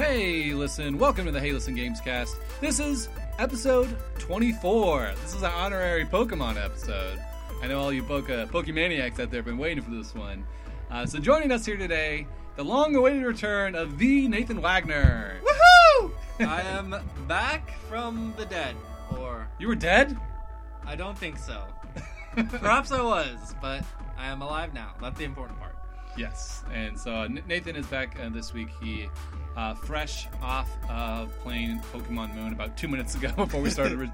Hey, listen, welcome to the Hey Listen Games Cast. This is episode 24. This is an honorary Pokemon episode. I know all you Poke- Pokemaniacs out there have been waiting for this one. Uh, so, joining us here today, the long awaited return of the Nathan Wagner. Woohoo! I am back from the dead. Or, You were dead? I don't think so. Perhaps I was, but I am alive now. That's the important part. Yes, and so Nathan is back uh, this week. He uh, fresh off of playing Pokemon Moon about two minutes ago before we started re-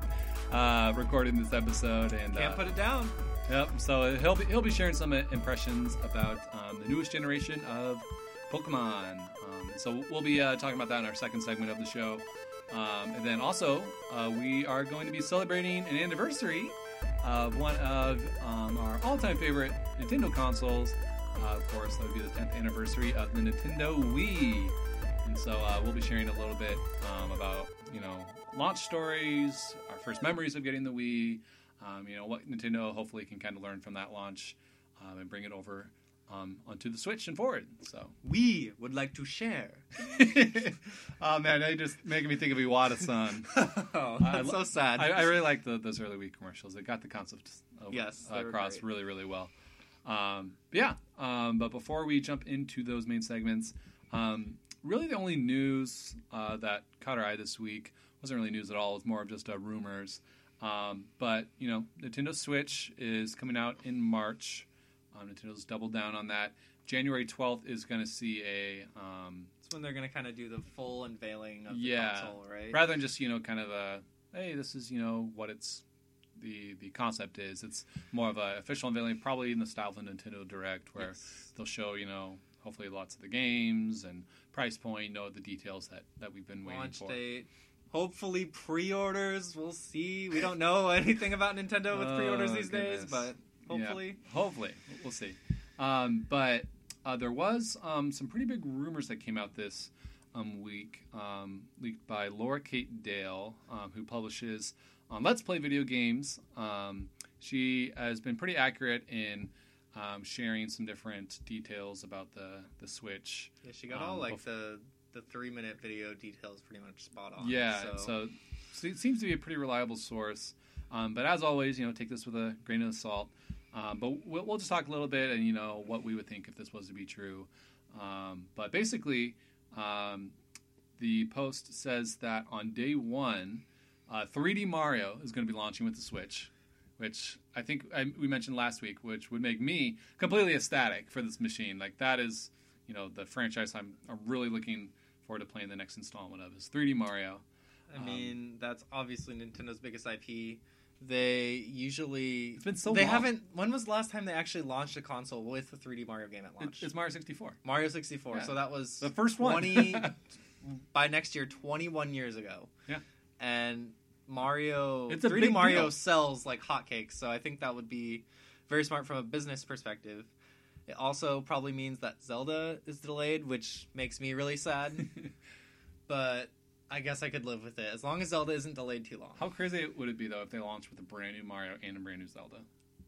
uh, recording this episode, and Can't uh, put it down. Yep. So he'll be he'll be sharing some uh, impressions about um, the newest generation of Pokemon. Um, so we'll be uh, talking about that in our second segment of the show. Um, and then also uh, we are going to be celebrating an anniversary of one of um, our all-time favorite Nintendo consoles. Uh, of course, that would be the 10th anniversary of the Nintendo Wii. And so uh, we'll be sharing a little bit um, about you know launch stories, our first memories of getting the Wii. Um, you know what Nintendo hopefully can kind of learn from that launch um, and bring it over um, onto the Switch and forward. So, We would like to share. oh man, you're just making me think of Iwata-san. oh, that's so sad. I, I really like the, those early Wii commercials. They got the concept of, Yes, uh, across great. really, really well. Um, but yeah, um, but before we jump into those main segments, um, really the only news uh, that caught our eye this week wasn't really news at all. It was more of just uh, rumors. Um, but you know, Nintendo Switch is coming out in March. Um, Nintendo's doubled down on that. January 12th is going to see a um, It's when they're going to kind of do the full unveiling of the Yeah. console, right? rather than just you know kind of a hey this is you know what it's the the concept is it's more of a official unveiling probably in the style of the nintendo direct where Yes. they'll show you know hopefully lots of the games and price point you know the details that that we've been waiting Launch for date. Hopefully, pre-orders. We'll see. We don't know anything about Nintendo with Oh, pre-orders these goodness. days, but hopefully, Yeah, hopefully we'll see um, but uh, there was um, some pretty big rumors that came out this um, week um, leaked by Laura Kate Dale um, who publishes on Let's Play video games um, she has been pretty accurate in um, sharing some different details about the, the Switch yeah, she got Um, all like the the three-minute video details pretty much spot on. Yeah, so, so, so it seems to be a pretty reliable source. Um, but as always, you know, take this with a grain of salt. Um, but we'll, we'll just talk a little bit and you know what we would think if this was to be true. Um, but basically, um, the post says that on day one, uh, 3D Mario is going to be launching with the Switch, which I think I, we mentioned last week, which would make me completely ecstatic for this machine. Like that is, you know, the franchise I'm, I'm really looking forward to playing the next installment of is 3D Mario. I Um, mean, that's obviously Nintendo's biggest IP. They usually It's been so they long. haven't. When was the last time they actually launched a console with a 3D Mario game at It- launch? it's Mario 64. Mario 64. Yeah. So that was The first one. 20 by next year, 21 years ago. Yeah. And Mario, It's a 3D big Mario deal. sells like hotcakes. So I think that would be very smart from a business perspective. It also probably means that Zelda is delayed, which makes me really sad. but I guess I could live with it as long as Zelda isn't delayed too long. How crazy would it be though if they launched with a brand new Mario and a brand new Zelda?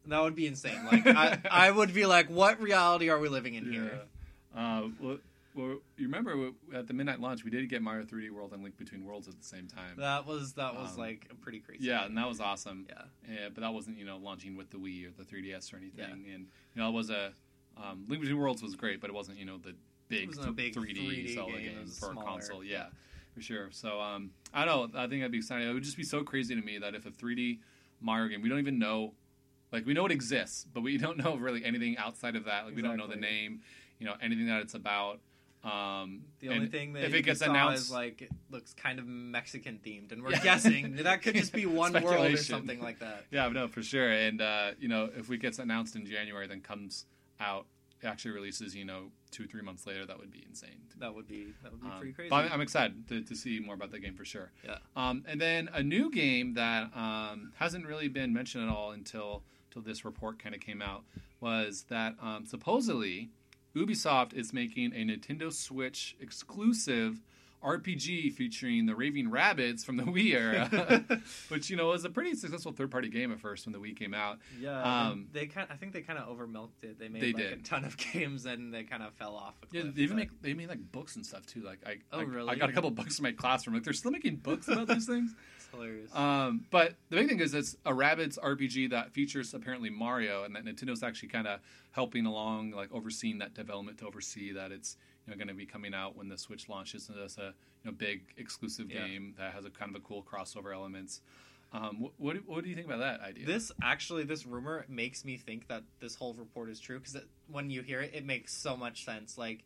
That would be insane. Like I, I would be like, what reality are we living in here? Uh, well, well, you remember at the midnight launch we did get Mario 3D World and Link Between Worlds at the same time. That was that was Um, like a pretty crazy. yeah, and that was awesome. Yeah. Yeah, but that wasn't you know launching with the Wii or the 3DS or anything. Yeah. And you know it was a um, Link Between Worlds was great, but it wasn't you know the big, a big 3D, 3D Zelda game, game for a console. Yeah, for sure. So um, I don't know. I think that'd be exciting. It would just be so crazy to me that if a 3D Mario game, we don't even know. Like we know it exists, but we don't know really anything outside of that. Like we don't know the name, you know, anything that it's about. Um, The only thing that if it gets announced, is like it looks kind of Mexican themed, and we're Yeah. guessing that could just be one world or something like that. Yeah, no, for sure. And uh, you know, if it gets announced in January, then comes out, it actually releases, you know, two three months later, that would be insane. That would be that would be Um, pretty crazy. But I'm, I'm excited to, to see more about that game for sure. Yeah. Um, and then a new game that um, hasn't really been mentioned at all until until this report kind of came out was that um, supposedly Ubisoft is making a Nintendo Switch exclusive RPG featuring the Raving Rabbids from the Wii era, which you know was a pretty successful third-party game at first when the Wii came out. Yeah, Um, they kind. I think they kind of overmilked it. They made They like a ton of games and they kind of fell off. A Yeah, they even but- make they made like books and stuff too. Like I, Oh, I, really? I got a couple books in my classroom. Like they're still making books about these things. Hilarious. Um, but the big thing is it's a Rabbids RPG that features apparently Mario, and that Nintendo's actually kind of helping along, like overseeing that development to oversee that it's you know going to be coming out when the Switch launches as a you know big exclusive Yeah. game that has a kind of a cool crossover elements. Um, what, what, what do you think about that idea? This actually, this rumor makes me think that this whole report is true because when you hear it, it makes so much sense. Like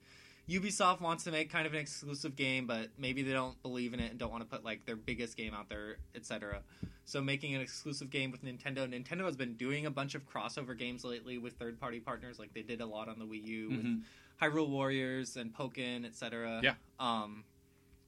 Ubisoft wants to make kind of an exclusive game, but maybe they don't believe in it and don't want to put like their biggest game out there, etc. So making an exclusive game with Nintendo, Nintendo has been doing a bunch of crossover games lately with third-party partners. Like they did a lot on the Wii U with Mhm. Hyrule Warriors and Pokken, etc. Yeah. Um,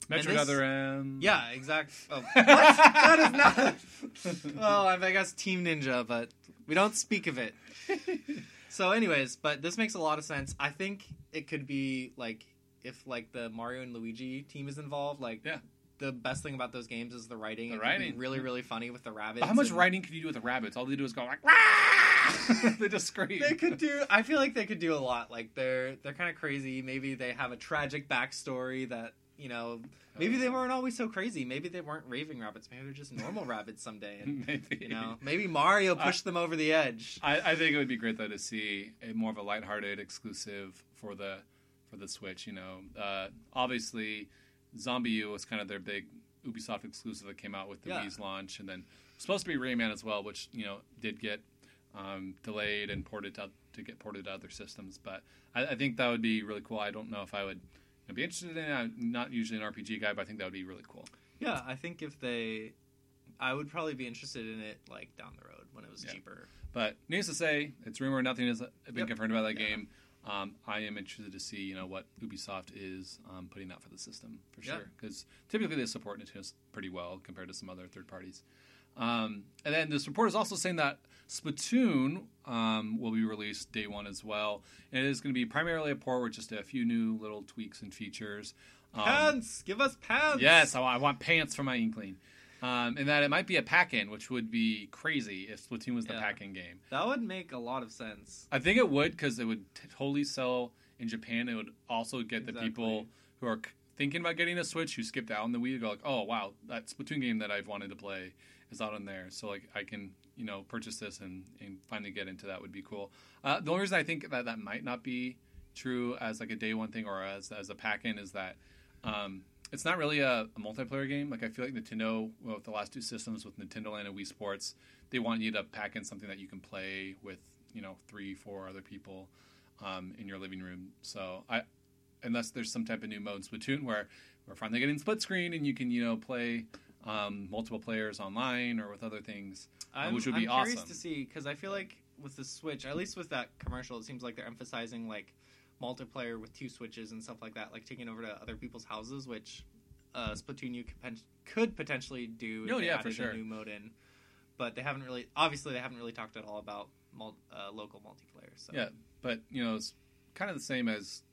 Metroid this- Other M. yeah, exact. Oh, what? that is not. Well, I guess Team Ninja, but we don't speak of it. So, anyways, but this makes a lot of sense. I think it could be like if like the Mario and Luigi team is involved. Like, Yeah. The best thing about those games is the writing. The It writing. really, really funny with the rabbits. But how much and- writing can you do with the rabbits? All they do is go like, they just scream. They could do. I feel like they could do a lot. Like they're they're kind of crazy. Maybe they have a tragic backstory that you know. Maybe they oh. weren't always so crazy. Maybe they weren't raving rabbits. Maybe they're just normal rabbits someday. And Maybe. you know, maybe Mario pushed them over the edge. I, I think it would be great though to see a more of a lighthearted exclusive for the for the Switch. You know, uh, obviously, ZombiU was kind of their big Ubisoft exclusive that came out with the Yeah. Wii's launch, and then supposed to be Rayman as well, which you know did get um, delayed and ported to, to get ported to other systems. But I, I think that would be really cool. I don't know if I would you know, be interested in it. I'm not usually an RPG guy, but I think that would be really cool. Yeah, I think if they, I would probably be interested in it like down the road when it was Yeah. cheaper. But needless to say, it's rumor. Nothing has been Yep. confirmed about that Yeah. game. Um, I am interested to see, you know, what Ubisoft is um, putting out for the system for Yeah. sure, because typically they support Nintendo pretty well compared to some other third parties. Um, and then this report is also saying that Splatoon um, will be released day one as well, and it is going to be primarily a port with just a few new little tweaks and features. Um, Pants, give us pants. Yes, I I want pants for my Inkling. Um, and that it might be a pack-in, which would be crazy if Splatoon was the Yeah. pack-in game. that would make a lot of sense. I think it would because it would t- totally sell in Japan. It would also get the people who are c- thinking about getting a Switch who skipped out on the Wii to go like, oh wow, that Splatoon game that I've wanted to play is out on there. So like I can you know purchase this and, and finally get into that would be cool. Uh, the only reason I think that that might not be true as like a day one thing or as as a pack in is that. Um, it's not really a, a multiplayer game. Like I feel like Nintendo, well, with the last two systems with Nintendo Land and Wii Sports, they want you to pack in something that you can play with, you know, three, four other people um, in your living room. So I, unless there's some type of new mode in Splatoon where we're finally getting split screen and you can, you know, play um, multiple players online or with other things. I'm, which would be I'm curious to see because I feel like with the Switch, at least with that commercial, it seems like they're emphasizing like multiplayer with two switches and stuff like that, like taking over to other people's houses, which uh, Splatoon you could, could potentially do. If Oh, yeah, for sure. A new mode in, but they haven't really. Obviously, they haven't really talked at all about mul- uh, local multiplayer. So Yeah, but you know, it's kind of the same as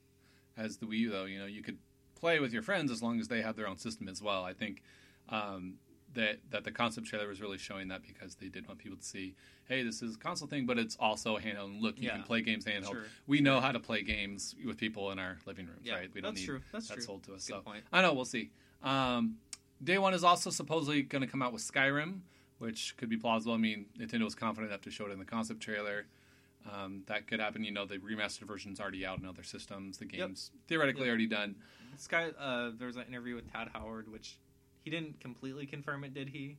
as the Wii U, though. You know, you could play with your friends as long as they have their own system as well. I think um, that that the concept trailer was really showing that because they did want people to see, hey, this is a console thing, but it's also a handheld. And look, you Yeah. can play games handheld. Sure, we know how to play games with people in our living rooms, yeah, right? We don't that's need true. That's that true. sold to us. Good So point. I know we'll see. Um, day one is also supposedly going to come out with Skyrim, which could be plausible. I mean, Nintendo was confident enough to show it in the concept trailer. Um, that could happen. You know, the remastered version's already out in other systems. The Yep. game's theoretically Yep. already done. Sky, uh, there was an interview with Todd Howard, which he didn't completely confirm it, did he?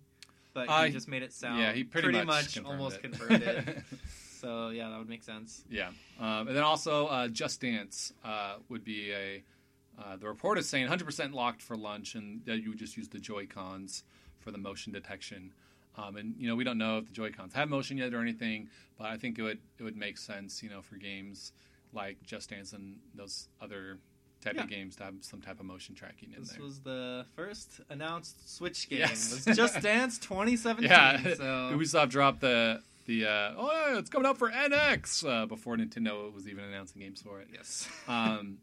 But Uh, he just made it sound. yeah, he pretty, much, confirmed almost it. confirmed it. so yeah, that would make sense. yeah, um, and then also uh, Just Dance uh, would be a. Uh, the report is saying 100% locked for lunch, and that you would just use the Joy Cons for the motion detection. Um, and you know, we don't know if the Joy Cons have motion yet or anything, but I think it would it would make sense, you know, for games like Just Dance and those other type Yeah. of games to have some type of motion tracking in This there. This was the first announced Switch game. Yes. It was Just Dance 2017. yeah, So Ubisoft dropped the the uh, oh it's coming out for NX uh, before Nintendo was even announcing games for it. yes. Um,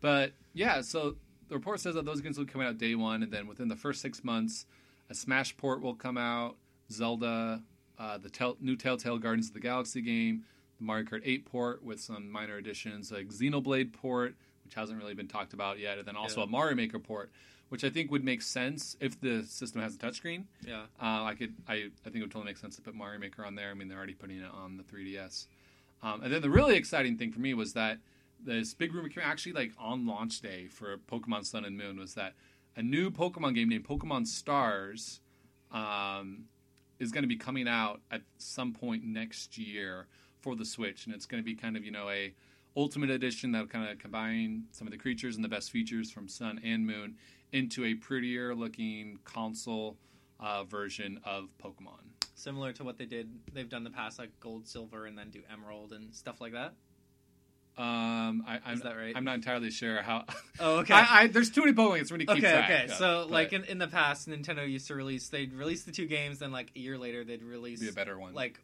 but yeah, so the report says that those games will come out day one, and then within the first six months, a Smash port will come out, Zelda, uh, the tel- new Telltale Guardians of the Galaxy game, the Mario Kart 8 port with some minor additions, like Xenoblade port, which hasn't really been talked about yet, and then also Yeah. a Mario Maker port, which I think would make sense if the system has a touchscreen. Yeah. Uh, I could, I, I think it would totally make sense to put Mario Maker on there. I mean, they're already putting it on the 3DS. Um, and then the really exciting thing for me was that this big rumor came actually like on launch day for Pokemon Sun and Moon was that a new Pokemon game named Pokemon Stars um, is going to be coming out at some point next year for the Switch, and it's going to be kind of you know a Ultimate Edition that'll kind of combine some of the creatures and the best features from Sun and Moon into a prettier looking console uh, version of Pokemon. Similar to what they did, they've done the past, like gold, silver, and then do emerald and stuff like that. Um, I, I'm, Is that right? I'm not entirely sure how. Oh, okay. I, I, there's too many Pokemon It's really okay, track. okay. So, but like in, in the past, Nintendo used to release. They'd release the two games, then like a year later, they'd release be a better one. like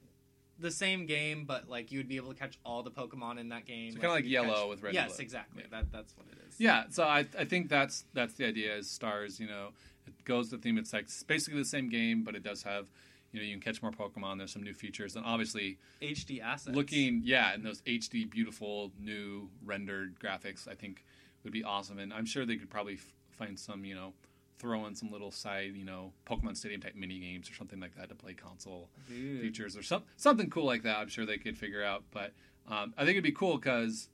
the same game, but like you would be able to catch all the Pokemon in that game. So kinda like Yellow catch- with Red Yes, exactly. Yeah. That that's what it is. Yeah, so I, I think that's that's the idea. Is stars, you know, it goes the theme. It's like it's basically the same game, but it does have, you know, you can catch more Pokemon. There's some new features, and obviously HD assets. looking, yeah, and those HD beautiful new rendered graphics, I think would be awesome. And I'm sure they could probably f- find some, you know, throw in some little side, you know, Pokemon Stadium type mini games or something like that to play console Dude. features or some, something cool like that. I'm sure they could figure out. But um, I think it'd be cool because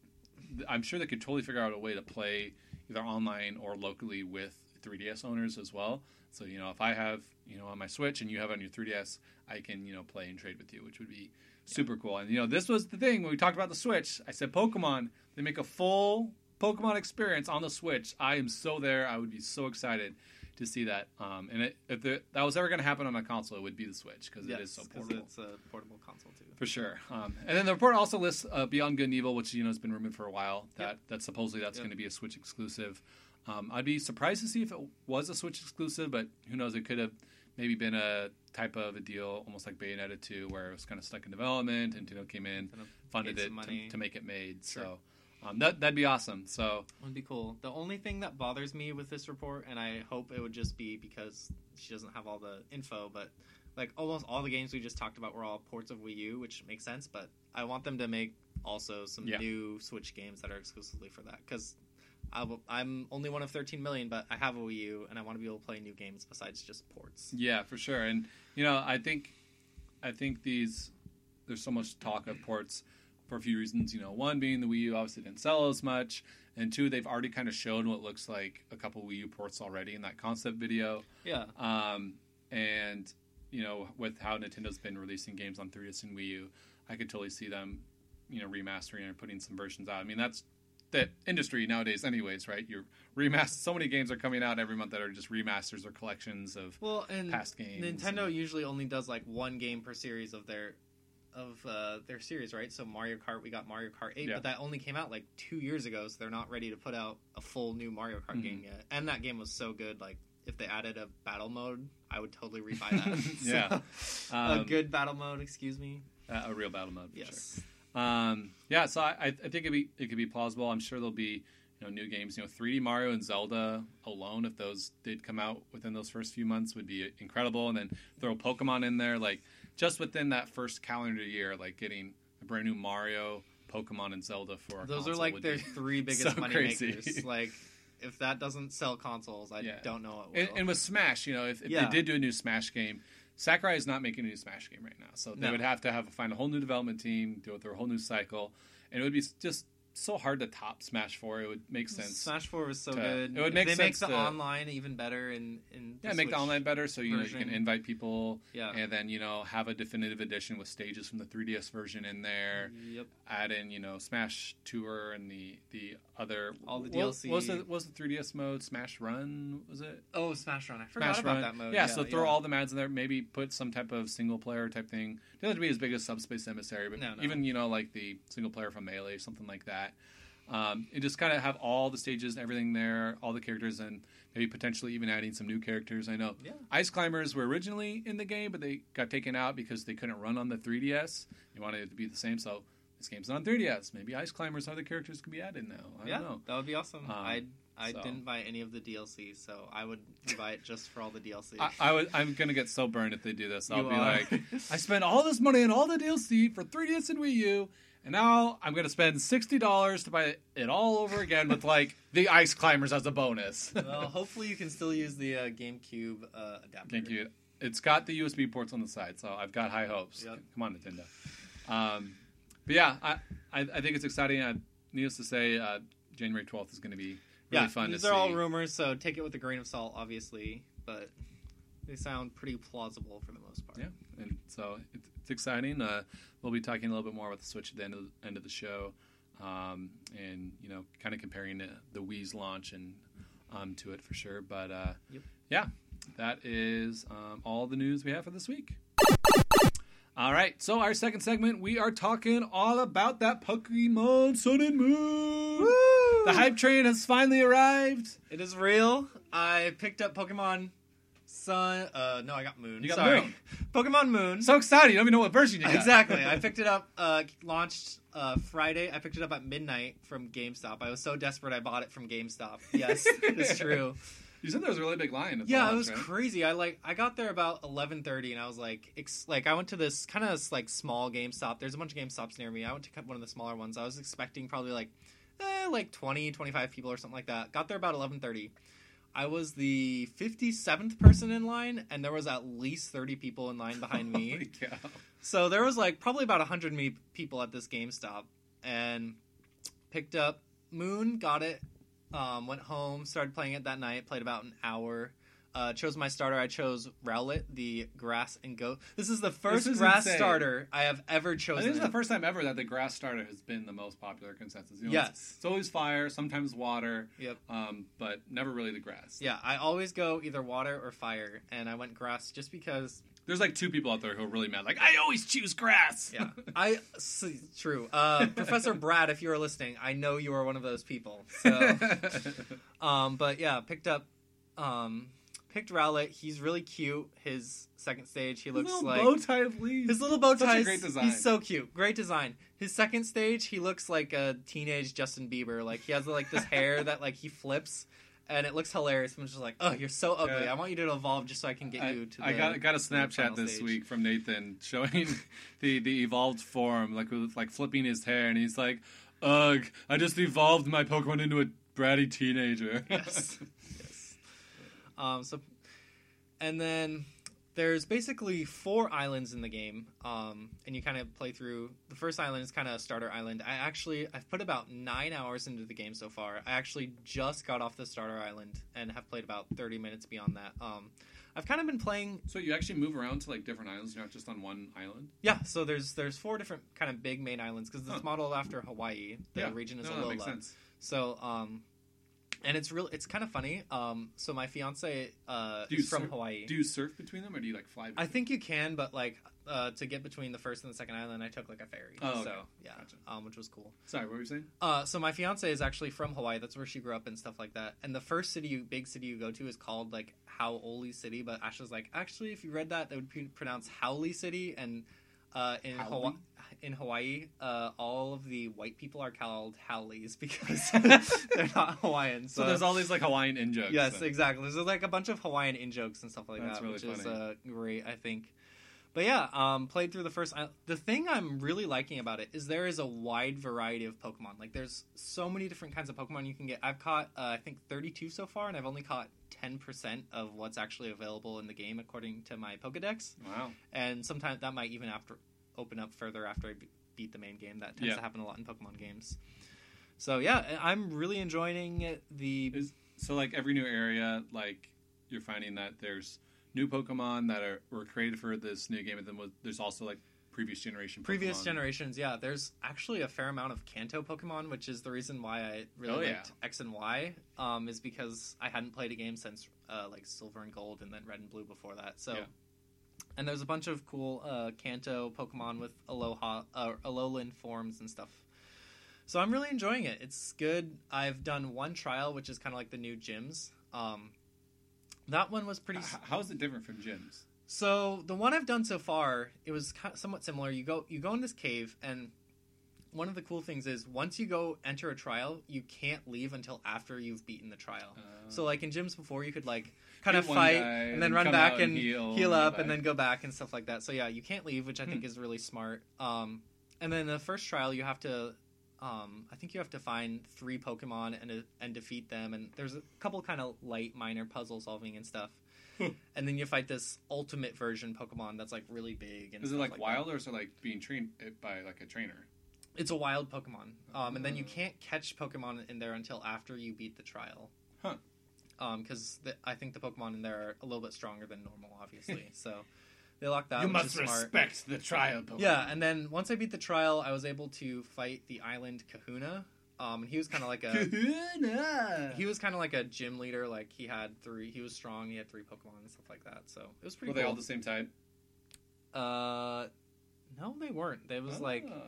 I'm sure they could totally figure out a way to play either online or locally with 3DS owners as well. So you know, if I have you know on my Switch and you have on your 3DS, I can you know play and trade with you, which would be super cool. And you know, this was the thing when we talked about the Switch. I said Pokemon. They make a full Pokemon experience on the Switch. I am so there. I would be so excited to see that. Um, and it, if the, that was ever going to happen on a console, it would be the Switch because it is so portable. it's a portable console too. For sure. Um, and then the report also lists uh, Beyond Good and Evil, which you know has been rumored for a while. That Yep. that supposedly that's Yep. going to be a Switch exclusive. Um, I'd be surprised to see if it was a Switch exclusive, but who knows? It could have maybe been a type of a deal, almost like Bayonetta 2, where it was kind of stuck in development, and Nintendo came in, funded it to, to make it made. Sure. So um, that that'd be awesome. So Would be cool. The only thing that bothers me with this report, and I hope it would just be because she doesn't have all the info, but like almost all the games we just talked about were all ports of Wii U, which makes sense. But I want them to make also some Yeah. new Switch games that are exclusively for that because. I'm only one of 13 million, but I have a Wii U, and I want to be able to play new games besides just ports. Yeah, for sure. And you know, I think I think these there's so much talk of ports for a few reasons. You know, one being the Wii U obviously didn't sell as much, and two, they've already kind of shown what looks like a couple Wii U ports already in that concept video. Yeah, Um, and you know, with how Nintendo's been releasing games on 3DS and Wii U, I could totally see them, you know, remastering and putting some versions out. I mean, that's the industry nowadays, anyways, right? You're remaster. So many games are coming out every month that are just remasters or collections of well, and past games. Nintendo and- usually only does like one game per series of their of uh, their series, right? So Mario Kart, we got Mario Kart 8, Yeah. but that only came out like two years ago, so they're not ready to put out a full new Mario Kart Mhm. game yet. And that game was so good, like if they added a battle mode, I would totally rebuy that. So, Yeah. a Um, good battle mode, excuse me. a a real battle mode. For Yes. Sure. Um, yeah. So I, I think it'd be it could be plausible. I'm sure there'll be you know new games. You know, 3D Mario and Zelda alone, if those did come out within those first few months, would be incredible. And then throw Pokemon in there, like just within that first calendar year, like getting a brand new Mario, Pokemon, and Zelda for a Those are like their three biggest so money crazy. makers. Like if that doesn't sell consoles, I Yeah. don't know what will. And, and with Smash, you know, if, if Yeah. they did do a new Smash game, Sakurai is not making a new Smash game right now, so they No. would have to have find a whole new development team, do it through a whole new cycle, and it would be just so hard to top Smash Four. It would make sense. Smash Four was so to- good. it would make they make the to- online even better in in yeah, make the online better, so you know you can invite people, Yeah. and then you know have a definitive edition with stages from the 3DS version in there. Yep. Add in you know Smash Tour and the the other All the DLC. What was the what was the 3DS mode? Smash Run was it? Oh, Smash Run! I forgot Smash about Run. that mode. Yeah, so throw all the mods in there. Maybe put some type of single player type thing. Doesn't have to be as big as Subspace Emissary, but No, no. even you know like the single player from Melee, something like that. Um, and just kind of have all the stages and everything there, all the characters, and maybe potentially even adding some new characters. I know Yeah. Ice Climbers were originally in the game, but they got taken out because they couldn't run on the 3DS. They wanted it to be the same, so this game's not on 3DS. Maybe Ice Climbers, and other characters can be added now. I yeah, don't know. that would be awesome. Um, I'd I So. didn't buy any of the DLC, so I would buy it just for all the DLC. I, I was, I'm gonna get so burned if they do this. I'll You be are. like, I spent all this money on all the DLC for 3DS and Wii U, and now I'm gonna spend sixty dollars to buy it all over again with like the Ice Climbers as a bonus. well, hopefully you can still use the uh, GameCube uh, adapter. Thank you. It's got the USB ports on the side, so I've got high hopes. Yep. Come on, Nintendo. Um, but yeah, I, I, I think it's exciting. Uh, needless to say, uh, January 12th is going to be really yeah, fun these to are see. all rumors, so take it with a grain of salt, obviously, but they sound pretty plausible for the most part. Yeah, and so it's, it's exciting. Uh, we'll be talking a little bit more about the Switch at the end of the, end of the show, um, and you know, kind of comparing the, the Wii's launch and um, to it for sure. But uh, Yep. yeah, that is um, all the news we have for this week. All right, so our second segment, we are talking all about that Pokemon Sun and Moon. The hype train has finally arrived. It is real. I picked up Pokemon Sun. Uh, no, I got Moon. You got Sorry. Moon. Pokemon Moon. So excited! You don't even know what version you got. exactly. I picked it up. Uh, launched uh, Friday. I picked it up at midnight from GameStop. I was so desperate, I bought it from GameStop. Yes, it's true. You said there was a really big line. at the Yeah, it was right? crazy. I like I got there about eleven thirty, and I was like, ex- like I went to this kind of like small GameStop. There's a bunch of GameStops near me. I went to one of the smaller ones. I was expecting probably like, eh, like 20, 25 people or something like that. Got there about eleven thirty. I was the fifty seventh person in line, and there was at least thirty people in line behind me. So there was like probably about 100 me- people at this GameStop and picked up Moon, got it, um, went home, started playing it that night, played about an hour. Uh, chose my starter. I chose Rowlet, the grass and goat. This is the first is grass insane. starter I have ever I chosen. think this is the first time ever that the grass starter has been the most popular consensus. You know, Yes. It's, it's always fire, sometimes water, Yep. um, but never really the grass. Yeah, I always go either water or fire, and I went grass just because. There's like two people out there who are really mad. Like, I always choose grass. Yeah, I s- true. Uh, Professor Brad, if you are listening, I know you are one of those people. So. Um, but yeah, picked up, um, picked Rowlet. He's really cute. His second stage, he looks little like bow tie leaves. his little bow a great design. He's so cute. Great design. His second stage, he looks like a teenage Justin Bieber. Like he has like this hair that like he flips. And it looks hilarious. I'm just like, oh, you're so ugly. Yeah. I want you to evolve just so I can get I, you to. The, I got got a Snapchat this stage. week from Nathan showing the the evolved form, like with like flipping his hair, and he's like, "Ugh, I just evolved my Pokemon into a bratty teenager." yes. yes. Um, so, and then there's basically four islands in the game, um, and you kind of play through. The first island is kind of a starter island. I actually I've put about nine hours into the game so far. I actually just got off the starter island and have played about thirty minutes beyond that. Um, I've kind of been playing. so you actually move around to like different islands. You're not just on one island. Yeah, so there's there's four different kind of big main islands because it's Huh. modeled after Hawaii. The yeah, region is no, a that makes Alola. sense. So, um, and it's real. It's kind of funny. Um, so my fiance uh, is from surf- Hawaii. Do you surf between them, or do you like fly? I think you can, but like uh, to get between the first and the second island, I took like a ferry. Oh, okay. So yeah, Gotcha. um, which was cool. Sorry, what were you saying? Uh, so my fiance is actually from Hawaii. That's where she grew up and stuff like that. And the first city, you, big city you go to, is called like Hau'oli City. But Ash was like, actually, if you read that, that would be pronounced Howley City. And uh, in Howley? Hawaii, in Hawaii, uh, all of the white people are called Howleys because they're not Hawaiian. So there's all these like Hawaiian in jokes. Yes, then. exactly. There's like a bunch of Hawaiian in jokes and stuff like That's that, really which is uh, great, I think. But yeah, um, played through the first. I- The thing I'm really liking about it is there is a wide variety of Pokemon. Like there's so many different kinds of Pokemon you can get. I've caught uh, I think 32 so far, and I've only caught 10% of what's actually available in the game according to my Pokedex. Wow. And sometimes that might even after open up further after I beat the main game. That tends Yeah. to happen a lot in Pokemon games. So yeah, I'm really enjoying the Is so like every new area, like you're finding that there's new Pokemon that are were created for this new game, and then there's also like previous generation. previous generations yeah there's actually a fair amount of kanto pokemon which is the reason why i really Oh, yeah. liked x and y um, is because i hadn't played a game since uh, like silver and gold and then red and blue before that so Yeah. And there's a bunch of cool uh, kanto pokemon with aloha uh, alolan forms and stuff so i'm really enjoying it it's good i've done one trial which is kind of like the new gyms um, that one was pretty How is it different from gyms? so the one I've done so far, it was somewhat similar. You go you go in this cave, and one of the cool things is once you go enter a trial, you can't leave until after you've beaten the trial. Uh, So like in gyms before, you could like kind of fight and and then run back and and heal heal, up and back. then go back and stuff like that. So yeah, you can't leave, which I think Hmm. is really smart. Um, and then the first trial, you have to, um, I think you have to find three Pokemon and and defeat them. And there's a couple kind of light minor puzzle solving and stuff. Hmm. and then you fight this ultimate version Pokemon that's like really big. And is it like, that. wild or is it like being trained uh, by like a trainer? It's a wild Pokemon, um, and then you Oh. can't catch Pokemon in there until after you beat the trial. Huh. Because I think the Pokemon in there are a little bit stronger than normal, obviously. so they locked that. you must is smart. respect the trial. Pokemon. Yeah, and then once I beat the trial, I was able to fight the island Kahuna. Um, and he was kind of like a Kahuna. he was kind of like a gym leader. Like he had three, he was strong. He had three Pokemon and stuff like that. So it was pretty Were they all the same type? uh, no, they weren't. They was like Ah.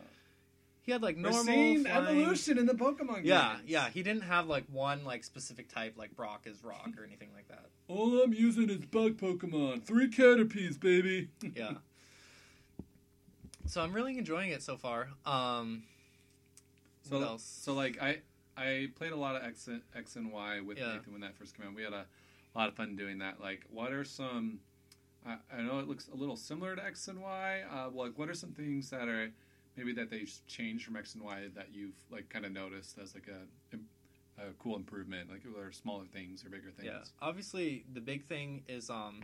He had like We're normal seeing flying- evolution in the Pokemon Yeah, games. yeah. He didn't have like one like specific type like Brock is rock or anything like that. All I'm using is bug Pokemon. Three Caterpies, baby. Yeah. so I'm really enjoying it so far. Um So, what else? so like I I played a lot of X and, X and Y with Yeah. Nathan when that first came out. We had a lot of fun doing that. Like, what are some? I, I know it looks a little similar to X and Y. Uh, like, what are some things that are maybe that they've changed from X and Y that you've like kind of noticed as like a, a cool improvement? Like, are smaller things or bigger things? Yeah. Obviously the big thing is um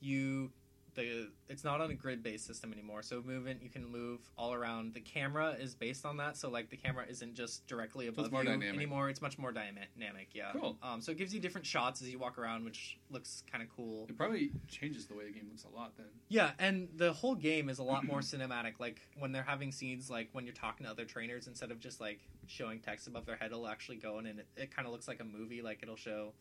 you the it's not on a grid based system anymore. So movement you can move all around. The camera is based on that. So like the camera isn't just directly above more you dynamic. anymore. It's much more dynamic, yeah. Cool. Um so it gives you different shots as you walk around, which looks kind of cool. It probably changes the way the game looks a lot then. Yeah, and the whole game is a lot more cinematic. Like when they're having scenes, like when you're talking to other trainers, instead of just like showing text above their head, it'll actually go in and it, it kind of looks like a movie. Like it'll show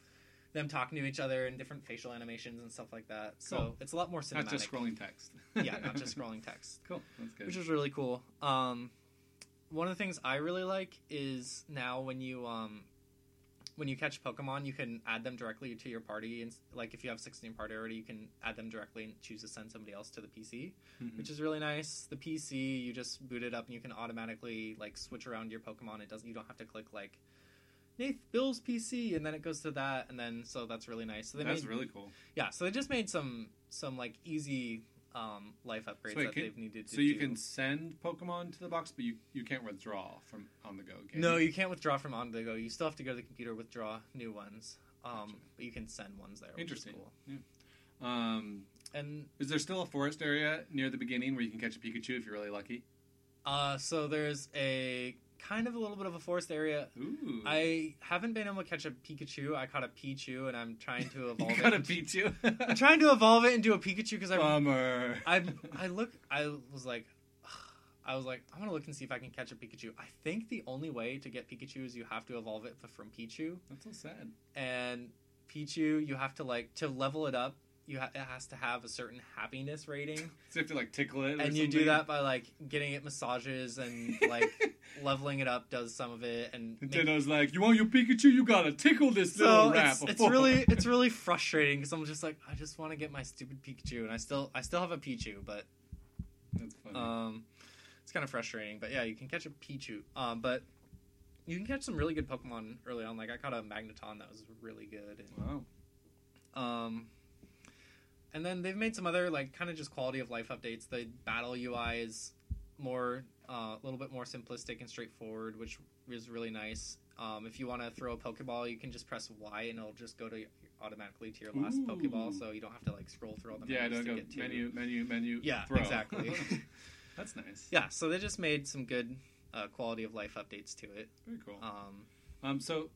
them talking to each other and different facial animations and stuff like that. So Cool. it's a lot more cinematic. Not just scrolling text. yeah, not just scrolling text, Cool. That's good. which is really cool. Um, one of the things I really like is now when you um, when you catch Pokemon, you can add them directly to your party. And like if you have 16 party already, you can add them directly and choose to send somebody else to the PC Mhm. which is really nice. The PC, you just boot it up and you can automatically like switch around your Pokemon. It doesn't. You don't have to click like Nath Bill's PC and then it goes to that and then so that's really nice. So they That's made, really cool. yeah. So they just made some some like easy um, life upgrades So that can- they've needed to So you do. can send Pokemon to the box, but you, you can't withdraw from on the go. No, you can't withdraw from on the go. You still have to go to the computer withdraw new ones. Um, Gotcha. but you can send ones there. Which Interesting. Is cool. Um, And is there still a forest area near the beginning where you can catch a Pikachu if you're really lucky? uh, so there's a kind of a little bit of a forest area Ooh, I haven't been able to catch a Pikachu. I caught a Pichu, and I'm trying to evolve you got a it. Pikachu. I'm trying to evolve it into a Pikachu because I, Bummer. I, I look, I was like, I was like, I'm gonna look and see if I can catch a Pikachu. I think the only way to get Pikachu is you have to evolve it from Pichu, That's so sad. and Pichu you have to like to level it up. You ha- it has to have a certain happiness rating, So you have to like tickle it, and you do that by like getting it massages and like leveling it up does some of it, and make- Nintendo's like, you want your Pikachu? You gotta tickle this so little rat. it's, it's really it's really frustrating because I'm just like I just want to get my stupid Pikachu and I still I still have a Pichu but That's funny. um it's kind of frustrating but yeah you can catch a Pichu um but you can catch some really good Pokemon early on like I caught a Magneton that was really good and, wow. um and then they've made some other like kind of just quality of life updates the battle UI is more uh, a little bit more simplistic and straightforward which is really nice um, if you want to throw a Pokeball, you can just press Y and it'll just go to automatically to your last Ooh. Pokeball, so you don't have to like scroll through all the Yeah, menus to go get to. menu, menu, menu. Yeah, throw. exactly. That's nice. yeah, so they just made some good uh, quality of life updates to it. Very cool. Um, Um, so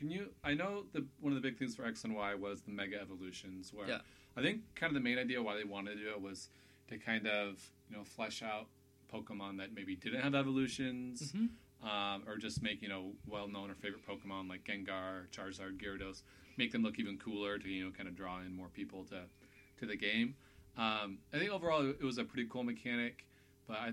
can you? I know the one of the big things for X and Y was the Mega Evolutions, where Yeah. I think kind of the main idea why they wanted to do it was to kind of you know flesh out Pokemon that maybe didn't have evolutions, Mhm. um, or just make you know well known or favorite Pokemon like Gengar, Charizard, Gyarados, make them look even cooler to you know kind of draw in more people to to the game. Um, I think overall it was a pretty cool mechanic, but I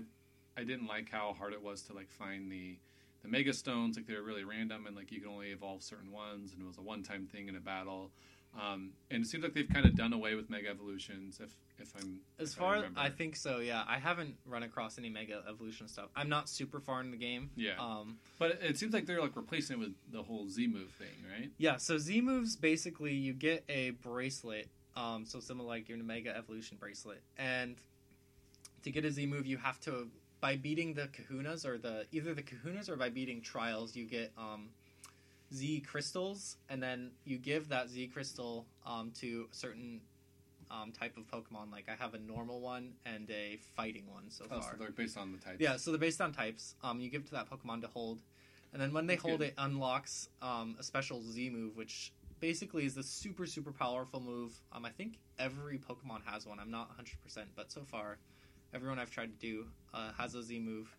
I didn't like how hard it was to like find the the mega stones like they were really random and like you can only evolve certain ones and it was a one time thing in a battle Um, and it seems like they've kind of done away with Mega Evolutions. If if I'm As if far remember. I think so, yeah. I haven't run across any Mega Evolution stuff. I'm not super far in the game. Yeah. Um, But it, it seems like they're like replacing it with the whole Z move thing, right? yeah. So Z moves basically you get a bracelet. Um, so similar like your Mega Evolution bracelet, and to get a Z move, you have to by beating the Kahunas or the either the Kahunas or by beating trials, you get um, Z crystals, and then you give that Z crystal um, to a certain um, type of Pokemon. Like I have a normal one and a fighting one so Oh, far. so they're based on the types. Yeah, so they're based on types. Um, you give to that Pokemon to hold, and then when they That's hold good. it, unlocks um, a special Z move, which basically is the super super powerful move. Um, I think every Pokemon has one. I'm not 100, percent but so far, everyone I've tried to do uh, has a Z move,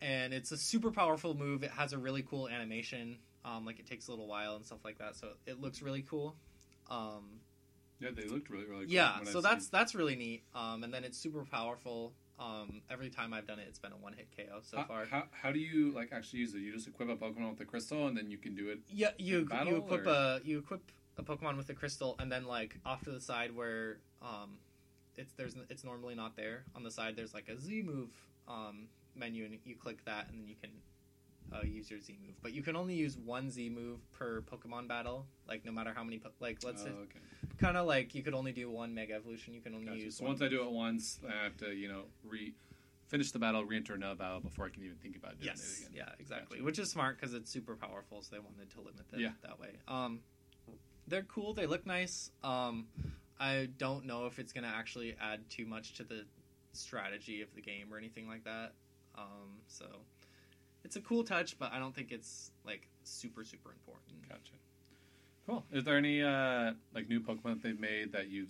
and it's a super powerful move. It has a really cool animation. Um, like it takes a little while and stuff like that, so it looks really cool. Um, Yeah, they looked really, really cool. yeah, when I so seen- that's that's really neat. Um, and then it's super powerful. Um, every time I've done it, it's been a one hit KO so how, far. How, how do you like actually use it? You just equip a Pokemon with the crystal, and then you can do it. Yeah, you battle, you equip or- a you equip a Pokemon with a crystal, and then like off to the side where um, it's there's it's normally not there on the side. There's like a Z move um menu, and you click that, and then you can uh, use your Z move. But you can only use one Z move per Pokemon battle. Like no matter how many po- like let's oh, say okay. kind of like you could only do one Mega Evolution. You can only Gotcha. use So once I do it once, I have to you know re finish the battle, re-enter another battle before I can even think about doing Yes, it again. yeah, exactly. Gotcha. Which is smart because it's super powerful, so they wanted to limit it Yeah. that way. Um, they're cool. They look nice. Um, I don't know if it's gonna actually add too much to the strategy of the game or anything like that. Um, so it's a cool touch, but I don't think it's like super super important. Gotcha. Cool. Is there any uh, like new Pokemon that they've made that you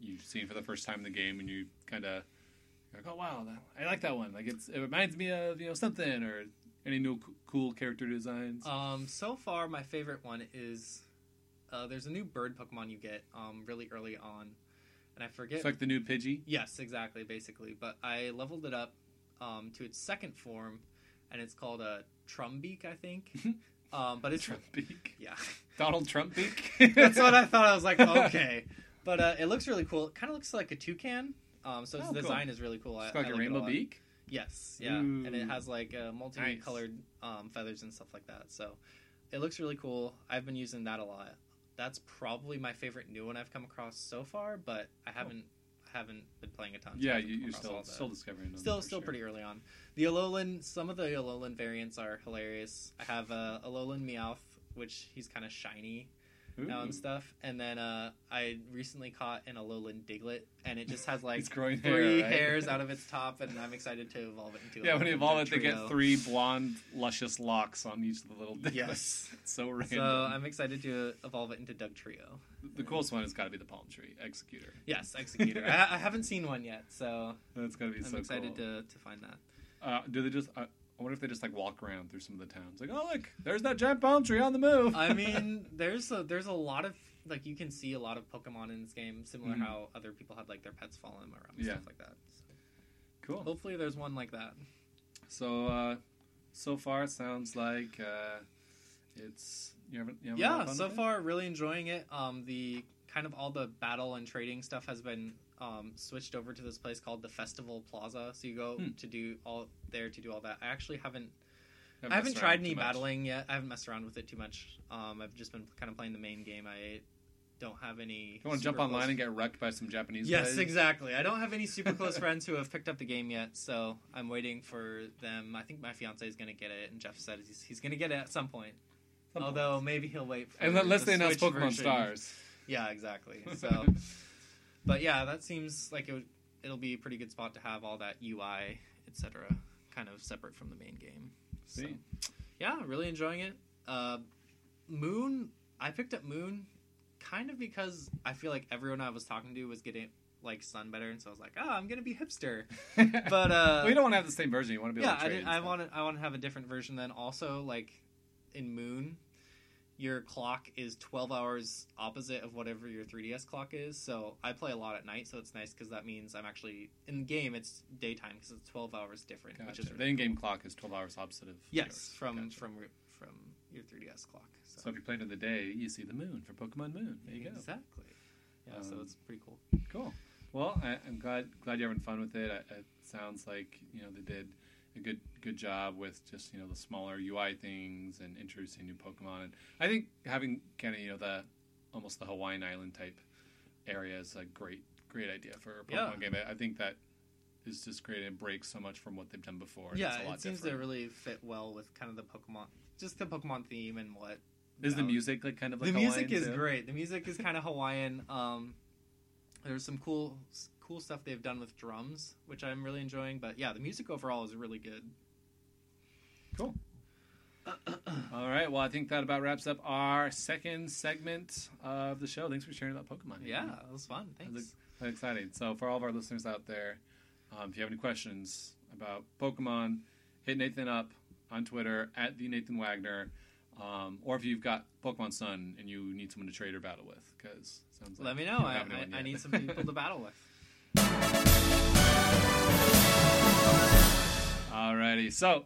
you've seen for the first time in the game, and you kind of like, oh wow, that, I like that one. Like it's it reminds me of you know something or any new c- cool character designs. Um, so far, my favorite one is uh, there's a new bird Pokemon you get um, really early on, and I forget it's like the new Pidgey. Yes, exactly, basically. But I leveled it up um, to its second form, and it's called a Trumbeak, I think. um, but it's Trumpbeak. yeah, Donald Trumpbeak. that's what I thought. I was like, okay, but uh, it looks really cool. It kind of looks like a toucan. Um, so its Oh, cool. design is really cool. I, It's got like I a like rainbow lot. beak. Yes, yeah, and it has like uh, multicolored um, feathers and stuff like that. So it looks really cool. I've been using that a lot. That's probably my favorite new one I've come across so far, but I haven't haven't been playing a ton. Yeah, you, you're still still discovering them. still still sure. pretty early on. The Alolan, some of the Alolan variants are hilarious. I have uh, Alolan Meowth, which he's kind of shiny now and stuff, and then uh, I recently caught an Alolan Diglett, and it just has like It's growing hair, three right? hairs out of its top, and I'm excited to evolve it into. Yeah, a when you evolve it, they get three blonde, luscious locks on each of the little dicklets. Yes. It's so random. So I'm excited to evolve it into Dugtrio. the coolest one has got to be the palm tree Exeggutor. Yes, Exeggutor. I, I haven't seen one yet, so That's got to be I'm so excited cool. to, to find that. Uh, do they just? Uh, I wonder if they just like walk around through some of the towns, like, oh look, there's that giant palm tree on the move. I mean, there's a there's a lot of like you can see a lot of Pokemon in this game, similar Mhm. how other people had like their pets follow them around and Yeah. stuff like that. So cool. hopefully, there's one like that. So, uh, so far it sounds like uh, it's you haven't. You haven't Yeah, so far really enjoying it. Um, the kind of all the battle and trading stuff has been um, switched over to this place called the Festival Plaza. So you go Hmm. to do all there to do all that. I actually haven't I haven't tried any battling yet. I haven't messed around with it too much. Um, I've just been kind of playing the main game. I don't have any. You want to jump online close- and get wrecked by some Japanese Yes, guys? exactly. I don't have any super close friends who have picked up the game yet, so I'm waiting for them. I think my fiance is going to get it, and Jeff said he's, he's going to get it at some point. Some Although maybe he'll wait. For unless the they announce Pokemon version. Stars. Yeah, exactly. So, but yeah, that seems like it would, it'll be a pretty good spot to have all that UI, etc., kind of separate from the main game. So, See. yeah, really enjoying it. Uh, Moon, I picked up Moon kind of because I feel like everyone I was talking to was getting like Sun better, and so I was like, oh, I'm gonna be hipster. But uh, well, you don't want to have the same version. You want to be yeah, able to I, trade. I want to I want to have a different version. Then also like in Moon, your clock is 12 hours opposite of whatever your 3DS clock is. So I play a lot at night, so it's nice because that means I'm actually in the game. It's daytime because it's 12 hours different, which Gotcha. is the in-game clock is twelve hours opposite of yes yours. from Gotcha. from from your 3DS clock. So, So if you're playing in the day, you see the moon for Pokemon Moon. There you go. exactly. Yeah, so Um, it's pretty cool. Cool. Well, I, I'm glad glad you're having fun with it. I, it sounds like you know they did a good good job with just you know the smaller UI things and introducing new Pokemon. And I think having kind of you know the almost the Hawaiian Island type area is a great great idea for a Pokemon Yeah. game. I think that is just great and it breaks so much from what they've done before. Yeah, it's a lot it seems different. to really fit well with kind of the Pokemon, just the Pokemon theme and what. Is the um, music like kind of like the music Hawaiian, is too? great. The music is kind of Hawaiian. Um, there's some cool cool stuff they've done with drums, which I'm really enjoying. But yeah, the music overall is really good. Cool. All right. Well, I think that about wraps up our second segment of the show. Thanks for sharing about Pokemon. Yeah, it was fun. That Thanks. was exciting. So, for all of our listeners out there, um, if you have any questions about Pokemon, hit Nathan up on Twitter at the Nathan Wagner, um, or if you've got Pokemon Sun and you need someone to trade or battle with, because sounds like Let me know. I, I, I need some people to battle with. Alrighty, so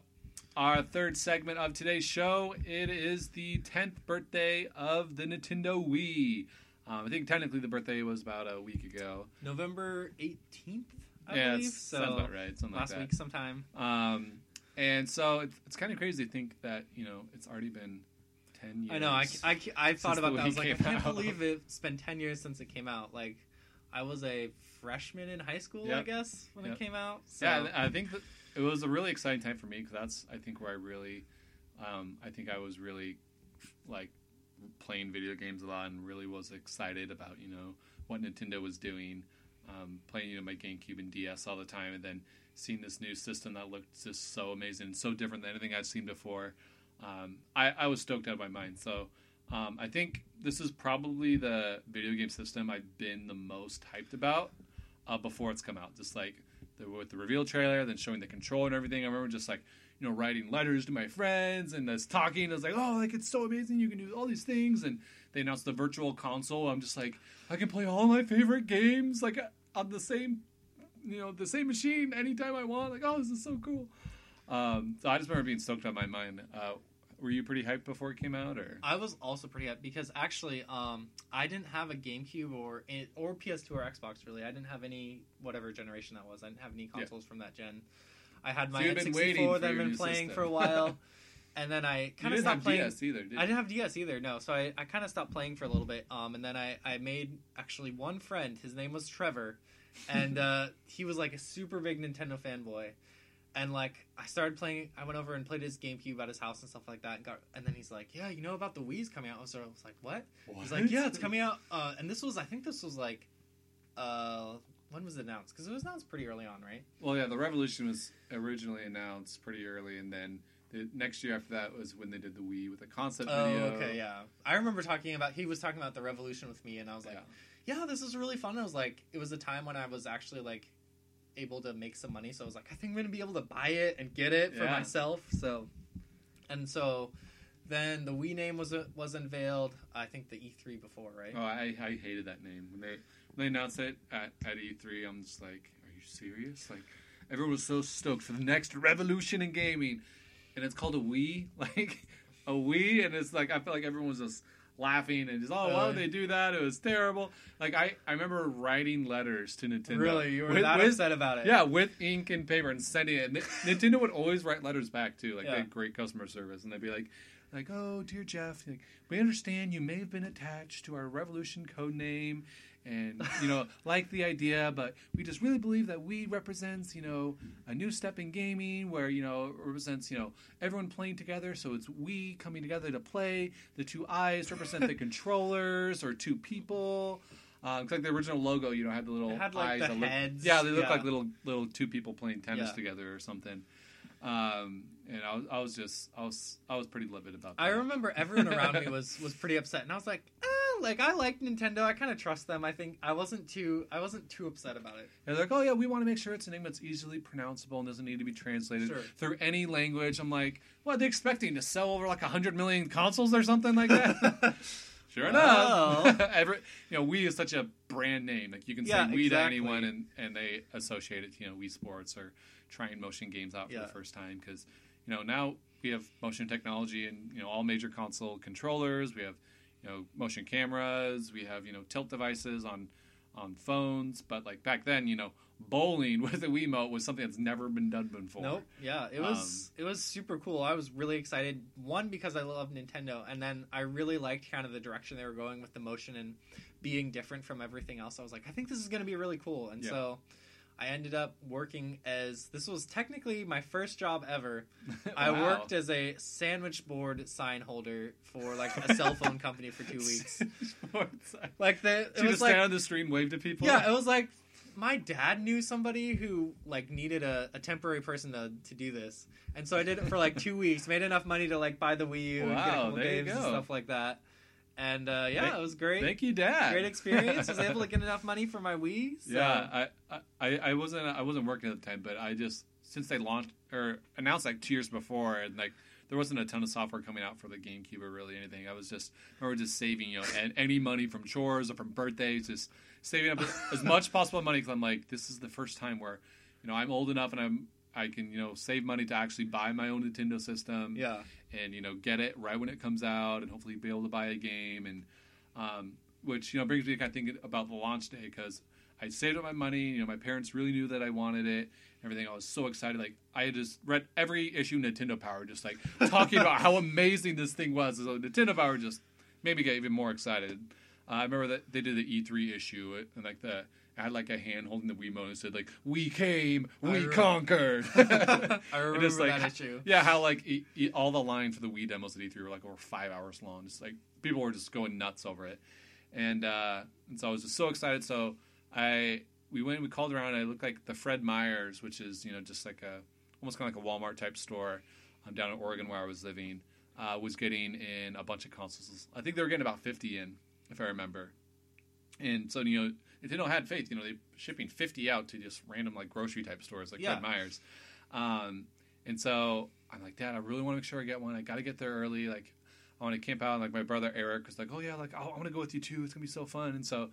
our third segment of today's show it is the 10th birthday of the Nintendo Wii. Um, I think technically the birthday was about a week ago. November 18th, I yeah, believe. it's- So sounds about right. Something last like that. week sometime. Um, and so it's, it's kind of crazy to think that you know it's already been ten years. I know. I, I, I thought Since about that. I was Wii like, I came can't out. believe it's been 10 years since it came out. Like, I was a freshman in high school, I guess, when Yep. it came out. So, yeah, I think that it was a really exciting time for me because that's I think where I really, um, I think I was really like playing video games a lot and really was excited about you know what Nintendo was doing, um, playing you know my GameCube and DS all the time, and then seeing this new system that looked just so amazing, and so different than anything I'd seen before. Um, I, I was stoked out of my mind. So um, I think this is probably the video game system I've been the most hyped about uh, before it's come out. Just like the, with the reveal trailer, then showing the control and everything. I remember just like you know writing letters to my friends and just talking. I was like, oh, like it's so amazing. You can do all these things. And they announced the virtual console. I'm just like, I can play all my favorite games like on the same, you know, the same machine anytime I want. Like, oh, this is so cool. Um, so I just remember being stoked on my mind. Uh, were you pretty hyped before it came out, or I was also pretty hyped because actually, um, I didn't have a GameCube or or PS2 or Xbox really. I didn't have any whatever generation that was. I didn't have any consoles from that gen. I had my So been waiting N64 for that I've been playing system. for a while, and then I kind of stopped have playing. DS either? Did I didn't have DS either, no. So I, I kind of stopped playing for a little bit. Um, and then I, I made actually one friend. His name was Trevor, and uh, he was like a super big Nintendo fanboy. And like I started playing, I went over and played his GameCube at his house and stuff like that. And, got, and then he's like, "Yeah, you know about the Wii's coming out?" So I was like, "What?" He's like, "Yeah, it's coming out." Uh, and this was, I think, this was like, uh, when was it announced? Because it was announced pretty early on, right? Well, yeah, the Revolution was originally announced pretty early, and then the next year after that was when they did the Wii with a concept Oh, video. okay, yeah. I remember talking about he was talking about the revolution with me, and I was like, Yeah. yeah, this is really fun. I was like, it was a time when I was actually like able to make some money, so I was like, I think I'm gonna be able to buy it and get it for Yeah. myself. So, and so then the Wii name was was unveiled. I think the E3 before, right? Oh, I, I hated that name when they when they announced it at, at E3. I'm just like, are you serious? Like, everyone was so stoked for the next revolution in gaming, and it's called a Wii, like a Wii, and it's like I feel like everyone was just laughing and just, oh, why would Uh. they do that? It was terrible. Like I, I remember writing letters to Nintendo. Really, you were with- that with- upset about it? Yeah, with ink and paper and sending it. And Nintendo would always write letters back too. Like they had great customer service, and they'd be like, like, oh dear Jeff, like, we understand you may have been attached to our Revolution code name, and you know like the idea, but we just really believe that we represents you know a new step in gaming where you know it represents you know everyone playing together. So it's we coming together to play. The two eyes represent the controllers or two people. Um, it's like the original logo, you know, had the little It had, like, eyes the look- heads, yeah, they look yeah. like little little two people playing tennis Yeah. together or something. Um, and I was, I was just, I was, I was pretty livid about that. I remember everyone around me was was pretty upset, and I was like, ah, like I like Nintendo. I kind of trust them. I think I wasn't too I wasn't too upset about it. They're like, oh yeah, we want to make sure it's a name that's easily pronounceable and doesn't need to be translated Sure. through any language. I'm like, what are they expecting to sell over like hundred million consoles or something like that? sure enough, Every, you know, Wii is such a brand name. Like you can say Yeah, Wii to anyone, and and they associate it, you know, Wii Sports or trying motion games out for Yeah. the first time because you know now we have motion technology and you know all major console controllers. We have you know motion cameras. We have you know tilt devices on on phones. But like back then, you know, bowling with a Wiimote was something that's never been done before. Nope. Yeah, it was um, it was super cool. I was really excited. One because I love Nintendo, and then I really liked kind of the direction they were going with the motion and being different from everything else. I was like, I think this is going to be really cool, and Yeah. so. I ended up working as this was technically my first job ever. I worked as a sandwich board sign holder for like a cell phone company for two weeks. Like the it you was just like stand on the street and wave to people? yeah, it was like my dad knew somebody who like needed a, a temporary person to, to do this, and so I did it for like two weeks. Made enough money to like buy the Wii U and get a Wow, couple games and stuff like that. And uh, yeah, Thank- it was great. Thank you, Dad. Great experience. Was able to get enough money for my Wii. So. Yeah, I, I, I wasn't I wasn't working at the time, but I just since they launched or announced like two years before, and like there wasn't a ton of software coming out for the GameCube or really anything. I was just I remember just saving you know and any money from chores or from birthdays, just saving up as, as much possible money because I'm like this is the first time where you know I'm old enough and I'm I can you know save money to actually buy my own Nintendo system yeah. And you know get it right when it comes out and hopefully be able to buy a game. And um, which you know brings me to kind of thinking about the launch day because I saved up my money you know my parents really knew that I wanted it everything. I was so excited. Like I had just read every issue Nintendo Power just like talking about how amazing this thing was. So Nintendo Power just made me get even more excited. Uh, I remember that they did the E3 issue and like the I had like a hand holding the Wiimote and said like "We came, we remember- conquered." I remember just, like, that issue. Yeah, how like e- e- all the lines for the Wii demos at E3 were like over five hours long. Just like people were just going nuts over it, and uh, and so I was just so excited. So I we went, we called around. And I looked like the Fred Meyer's, which is you know just like a almost kind of like a Walmart type store um, down in Oregon where I was living, uh, was getting in a bunch of consoles. I think they were getting about fifty in, if I remember. And so you know, Nintendo had faith. You know, they shipping fifty out to just random like grocery type stores like Yeah. Fred Meyer's. Um, and so I'm like, Dad, I really want to make sure I get one. I got to get there early. Like, I want to camp out. And, like my brother Eric was like, Oh yeah, like I want to go with you too. It's gonna be so fun. And so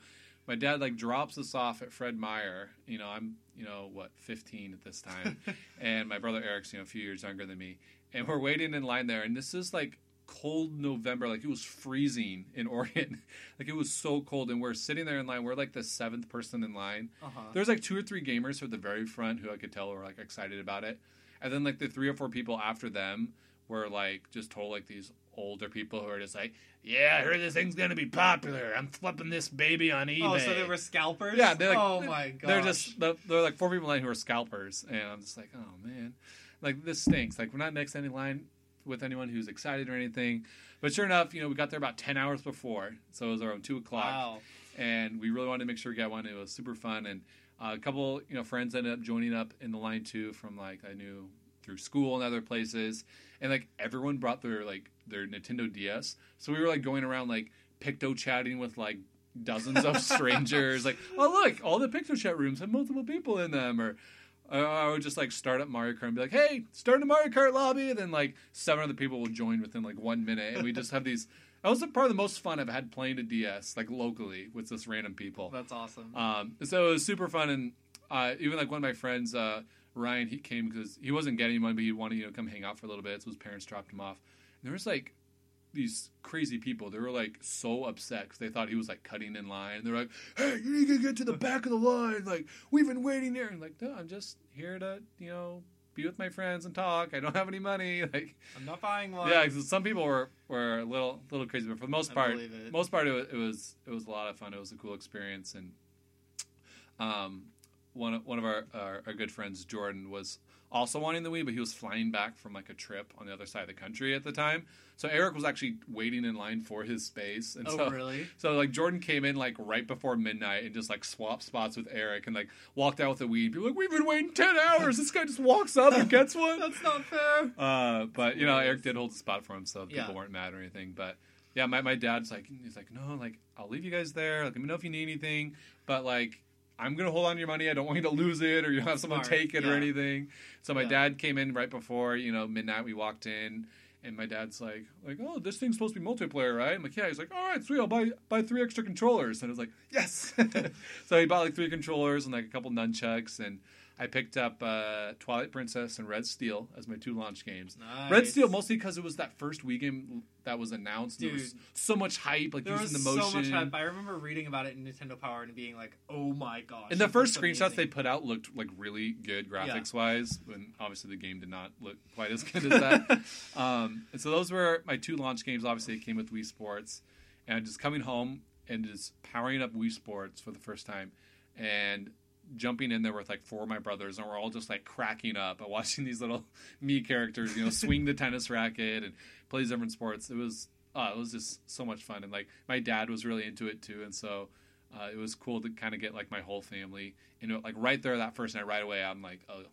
my dad like drops us off at Fred Meyer. You know, I'm you know what 15 at this time, and my brother Eric's you know a few years younger than me, and we're waiting in line there. And this is like cold November, like it was freezing in Oregon, like it was so cold. And we're sitting there in line. We're like the seventh person in line. Uh-huh. There's like two or three gamers from the very front who I could tell were like excited about it, and then like the three or four people after them were like just told like these older people who are just like, yeah, I heard this thing's gonna be popular. I'm flipping this baby on eBay. Oh, so they were scalpers. Yeah, they're like, oh my god. They're just they're they're like four people in line who are scalpers, and I'm just like, oh man, like this stinks. Like we're not next to any line with anyone who's excited or anything. But sure enough, you know, we got there about ten hours before, so it was around two o'clock wow. and we really wanted to make sure we got one. It was super fun, and uh, a couple you know friends ended up joining up in the line too from like I knew through school and other places, and like everyone brought their like their Nintendo DS, so we were like going around like picto chatting with like dozens of strangers, like oh look, all the picto chat rooms have multiple people in them, or. I would just like start up Mario Kart and be like, "Hey, start a Mario Kart lobby," and then like seven other people will join within like one minute, and we just have these. That was probably the most fun I've had playing a DS like locally with just random people. That's awesome. Um, so it was super fun, and uh, even like one of my friends, uh, Ryan, he came because he wasn't getting money, but he wanted you know come hang out for a little bit. So his parents dropped him off. And there was like these crazy people. They were like so upset because they thought he was like cutting in line. They're like, "Hey, you need to get to the back of the line. Like we've been waiting there." And like, no, I'm just here to you know be with my friends and talk. I don't have any money. Like, I'm not buying one. yeah, 'cause some people were were a little little crazy, but for the most part, it. most part it was, it was it was a lot of fun. It was a cool experience, and um, one of, one of our, our our good friends Jordan was also wanting the Wii, but he was flying back from like a trip on the other side of the country at the time. So Eric was actually waiting in line for his space, and Oh, so really? so like Jordan came in like right before midnight and just like swapped spots with Eric and like walked out with the Wii. People were like, we've been waiting ten hours. This guy just walks up and gets one. That's not fair. Uh, but you know. Eric did hold the spot for him, so people Yeah. weren't mad or anything. But yeah, my, my dad's like, he's like, no, like I'll leave you guys there. Like, let me know if you need anything. But like, I'm gonna hold on to your money. I don't want you to lose it or you have someone Smart, take it or anything. So my Yeah. dad came in right before you know midnight. We walked in. And my dad's like, like, oh, this thing's supposed to be multiplayer, right? I'm like, yeah. He's like, all right, sweet. I'll buy buy three extra controllers. And I was like, yes. so he bought like three controllers and like a couple nunchucks, and I picked up uh, Twilight Princess and Red Steel as my two launch games. Nice. Red Steel mostly because it was that first Wii game that was announced. There was so much hype, like There was using the motion. so much hype. I remember reading about it in Nintendo Power and being like, "Oh my gosh!" And the first screenshots they put out looked like really good Yeah. graphics wise, when obviously the game did not look quite as good as that. um, and so those were my two launch games. Obviously, it came with Wii Sports, and just coming home and just powering up Wii Sports for the first time, and jumping in there with like four of my brothers, and we're all just like cracking up and watching these little Mii characters, you know, swing the tennis racket and play these different sports. It was uh, it was just so much fun, and like my dad was really into it too, and so uh, it was cool to kind of get like my whole family into it. Like right there that first night, right away, I'm like, oh,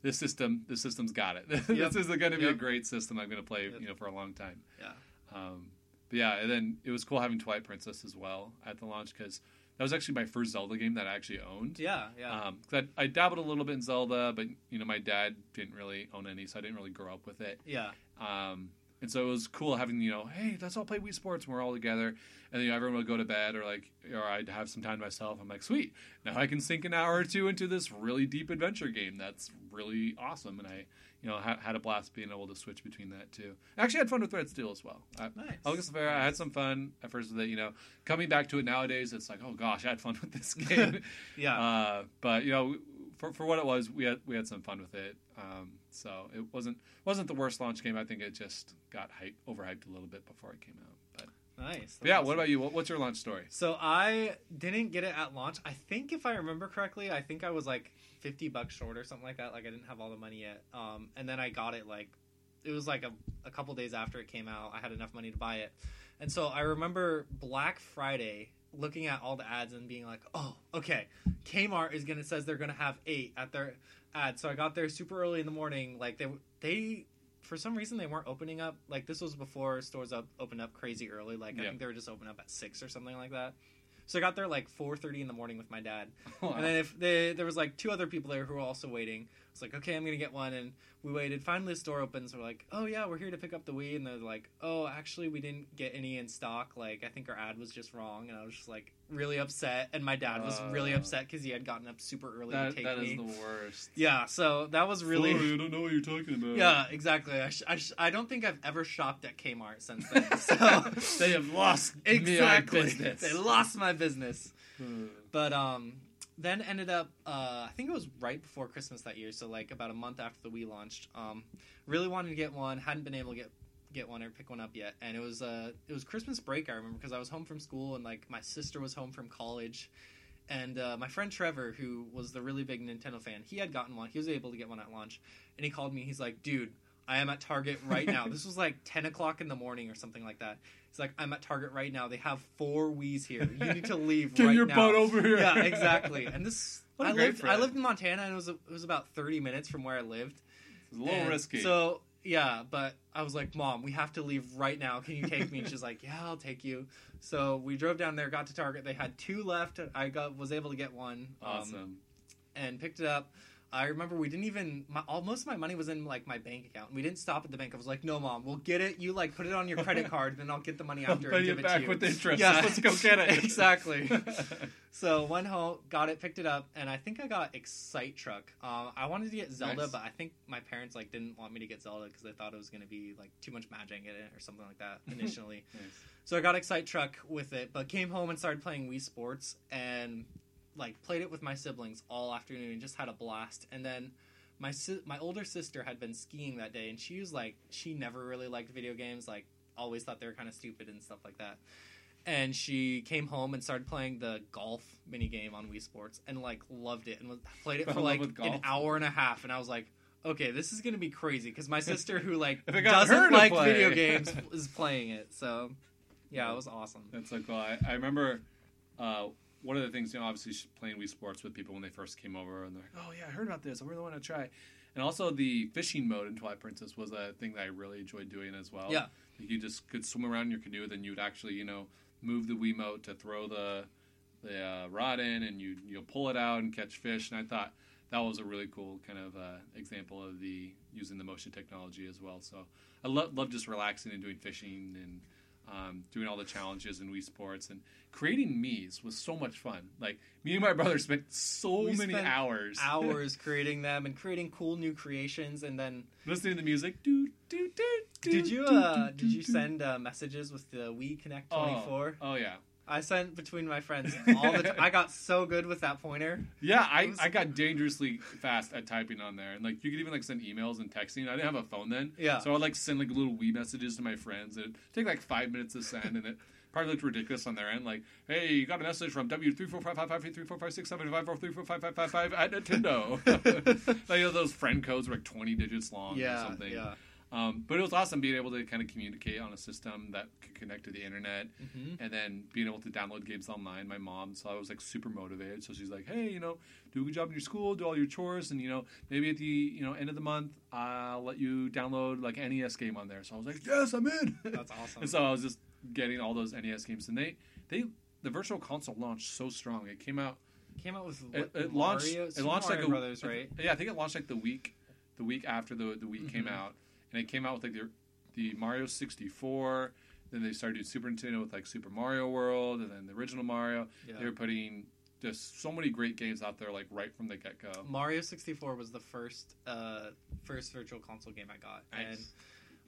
this system, this system's got it. Yep. this is going to be a great system. I'm going to play, Yep. you know, for a long time. Yeah. Um, but yeah, and then it was cool having Twilight Princess as well at the launch because that was actually my first Zelda game that I actually owned. Yeah, yeah. Um, 'cause I, I dabbled a little bit in Zelda, but you know, my dad didn't really own any, so I didn't really grow up with it. yeah. Um, and so it was cool having you know, hey, let's all play Wii Sports, and we're all together. And then you know, everyone would go to bed, or like, or I'd have some time to myself. I'm like, sweet, now I can sink an hour or two into this really deep adventure game. That's really awesome, and I, you know, ha- had a blast being able to switch between that too. I actually had fun with Red Steel as well. I, Nice. I'll get fair. I had some fun at first with it. You know, coming back to it nowadays, it's like, oh gosh, I had fun with this game. Yeah. Uh, but you know, for for what it was, we had we had some fun with it. Um, so it wasn't wasn't the worst launch game. I think it just got hype, overhyped a little bit before it came out. But, nice. but yeah, what about you? What, what's your launch story? So I didn't get it at launch. I think if I remember correctly, I think I was like fifty bucks short or something like that. Like I didn't have all the money yet. Um, and then I got it like it was like a, a couple days after it came out. I had enough money to buy it, and so I remember Black Friday looking at all the ads and being like, "Oh, okay, Kmart is gonna says they're gonna have eight at their ad." So I got there super early in the morning. Like they they for some reason they weren't opening up. Like this was before stores up opened up crazy early. Like I Yeah. think they were just open up at six or something like that. So I got there like four thirty in the morning with my dad, Wow. and then if they, there was like two other people there who were also waiting. It's like okay, I'm gonna get one, and we waited. Finally, the store opens. We're like, oh yeah, we're here to pick up the Wii, and they're like, oh actually, we didn't get any in stock. Like I think our ad was just wrong, and I was just like really upset. And my dad was really Uh. upset because he had gotten up super early that, to take it. that is the worst. Yeah, so that was really. Sorry, I don't know what you're talking about. Yeah, exactly. I, sh- I, sh- I don't think I've ever shopped at Kmart since then. So they have lost me exactly, business. they lost my business. Hmm. But um, then ended up. Uh, I think it was right before Christmas that year, so like about a month after the Wii launched. Um, really wanted to get one, hadn't been able to get get one or pick one up yet, and it was uh, it was Christmas break. I remember because I was home from school and like my sister was home from college. And uh, my friend Trevor, who was the really big Nintendo fan, he had gotten one. He was able to get one at launch, and he called me. He's like, "Dude, I am at Target right now. this was like 10 o'clock in the morning or something like that. He's like, I'm at Target right now. They have four Wii's here. You need to leave right now. Get right your now. butt over here. Yeah, exactly. And this, I lived, I lived in Montana, and it was it was about 30 minutes from where I lived. It's a little And risky. So yeah, but I was like, Mom, we have to leave right now. Can you take me? And she's like, Yeah, I'll take you. So we drove down there, got to Target. They had two left. I got was able to get one. um, awesome. and picked it up. I remember we didn't even my, all, most of my money was in like my bank account. We didn't stop at the bank. I was like, "No, mom, we'll get it. You like put it on your credit card, then I'll get the money I'll after and give it back to you." with interest. Yeah, Let's go get it. exactly. so went home, got it, picked it up, and I think I got Excite Truck. Um, I wanted to get Zelda, Nice. but I think my parents like didn't want me to get Zelda because they thought it was going to be like too much magic in it or something like that initially. Nice. So I got Excite Truck with it, but came home and started playing Wii Sports and like played it with my siblings all afternoon and just had a blast. And then my si- my older sister had been skiing that day and she was like she never really liked video games, like always thought they were kind of stupid and stuff like that. And she came home and started playing the golf mini game on Wii Sports and like loved it and was, played it for like an hour and a half. And I was like, okay, this is gonna be crazy because my sister who like If it got her doesn't like play. video games is playing it. So yeah, it was awesome. That's so cool. I, I remember uh, one of the things, you know, obviously playing Wii Sports with people when they first came over, and they're like, "Oh yeah, I heard about this. I really want to try." And also the fishing mode in Twilight Princess was a thing that I really enjoyed doing as well. Yeah. You just could swim around in your canoe, then you'd actually, you know, move the Wiimote to throw the the uh, rod in, and you you pull it out and catch fish. And I thought that was a really cool kind of uh, example of the using the motion technology as well. So I love love just relaxing and doing fishing and um, doing all the challenges in Wii Sports and creating Mii's was so much fun. Like me and my brother spent so We many spent hours Hours creating them and creating cool new creations, and then listening to the music. Do, do, do, did you uh did you send uh, messages with the Wii Connect Oh, 24? Oh yeah, I sent between my friends all the time. I got so good with that pointer. yeah. I, was- I got dangerously fast at typing on there, and like you could even like send emails and texting. I didn't have a phone then, Yeah. So I'd like send like little wee messages to my friends. It'd take like five minutes to send, and it probably looked ridiculous on their end. Like, hey, you got a message from W three four five five five three four five six seven five four three four five five five five at Nintendo. like you know, those friend codes were like twenty digits long or yeah, something. yeah. Um, but it was awesome being able to kind of communicate on a system that could connect to the internet hmm and then being able to download games online. My mom, so I was like super motivated. So she's like, "Hey, you know, do a good job in your school, do all your chores, and you know, maybe at the you know end of the month, I'll let you download like NES game on there." So I was like, "Yes, I'm in." That's awesome. and so I was just getting all those NES games, and they they the virtual console launched so strong. It came out. Came out with It, it launched. Mario, it launched Mario like a Brothers, right? Yeah, I think it launched like the week, the week after the the week came Mhm. out, and it came out with like the the Mario sixty four. Then they started doing Super Nintendo with like Super Mario World, and then the original Mario. Yeah. They were putting just so many great games out there, like right from the get go. Mario 64 was the first uh first virtual console game I got, Nice. and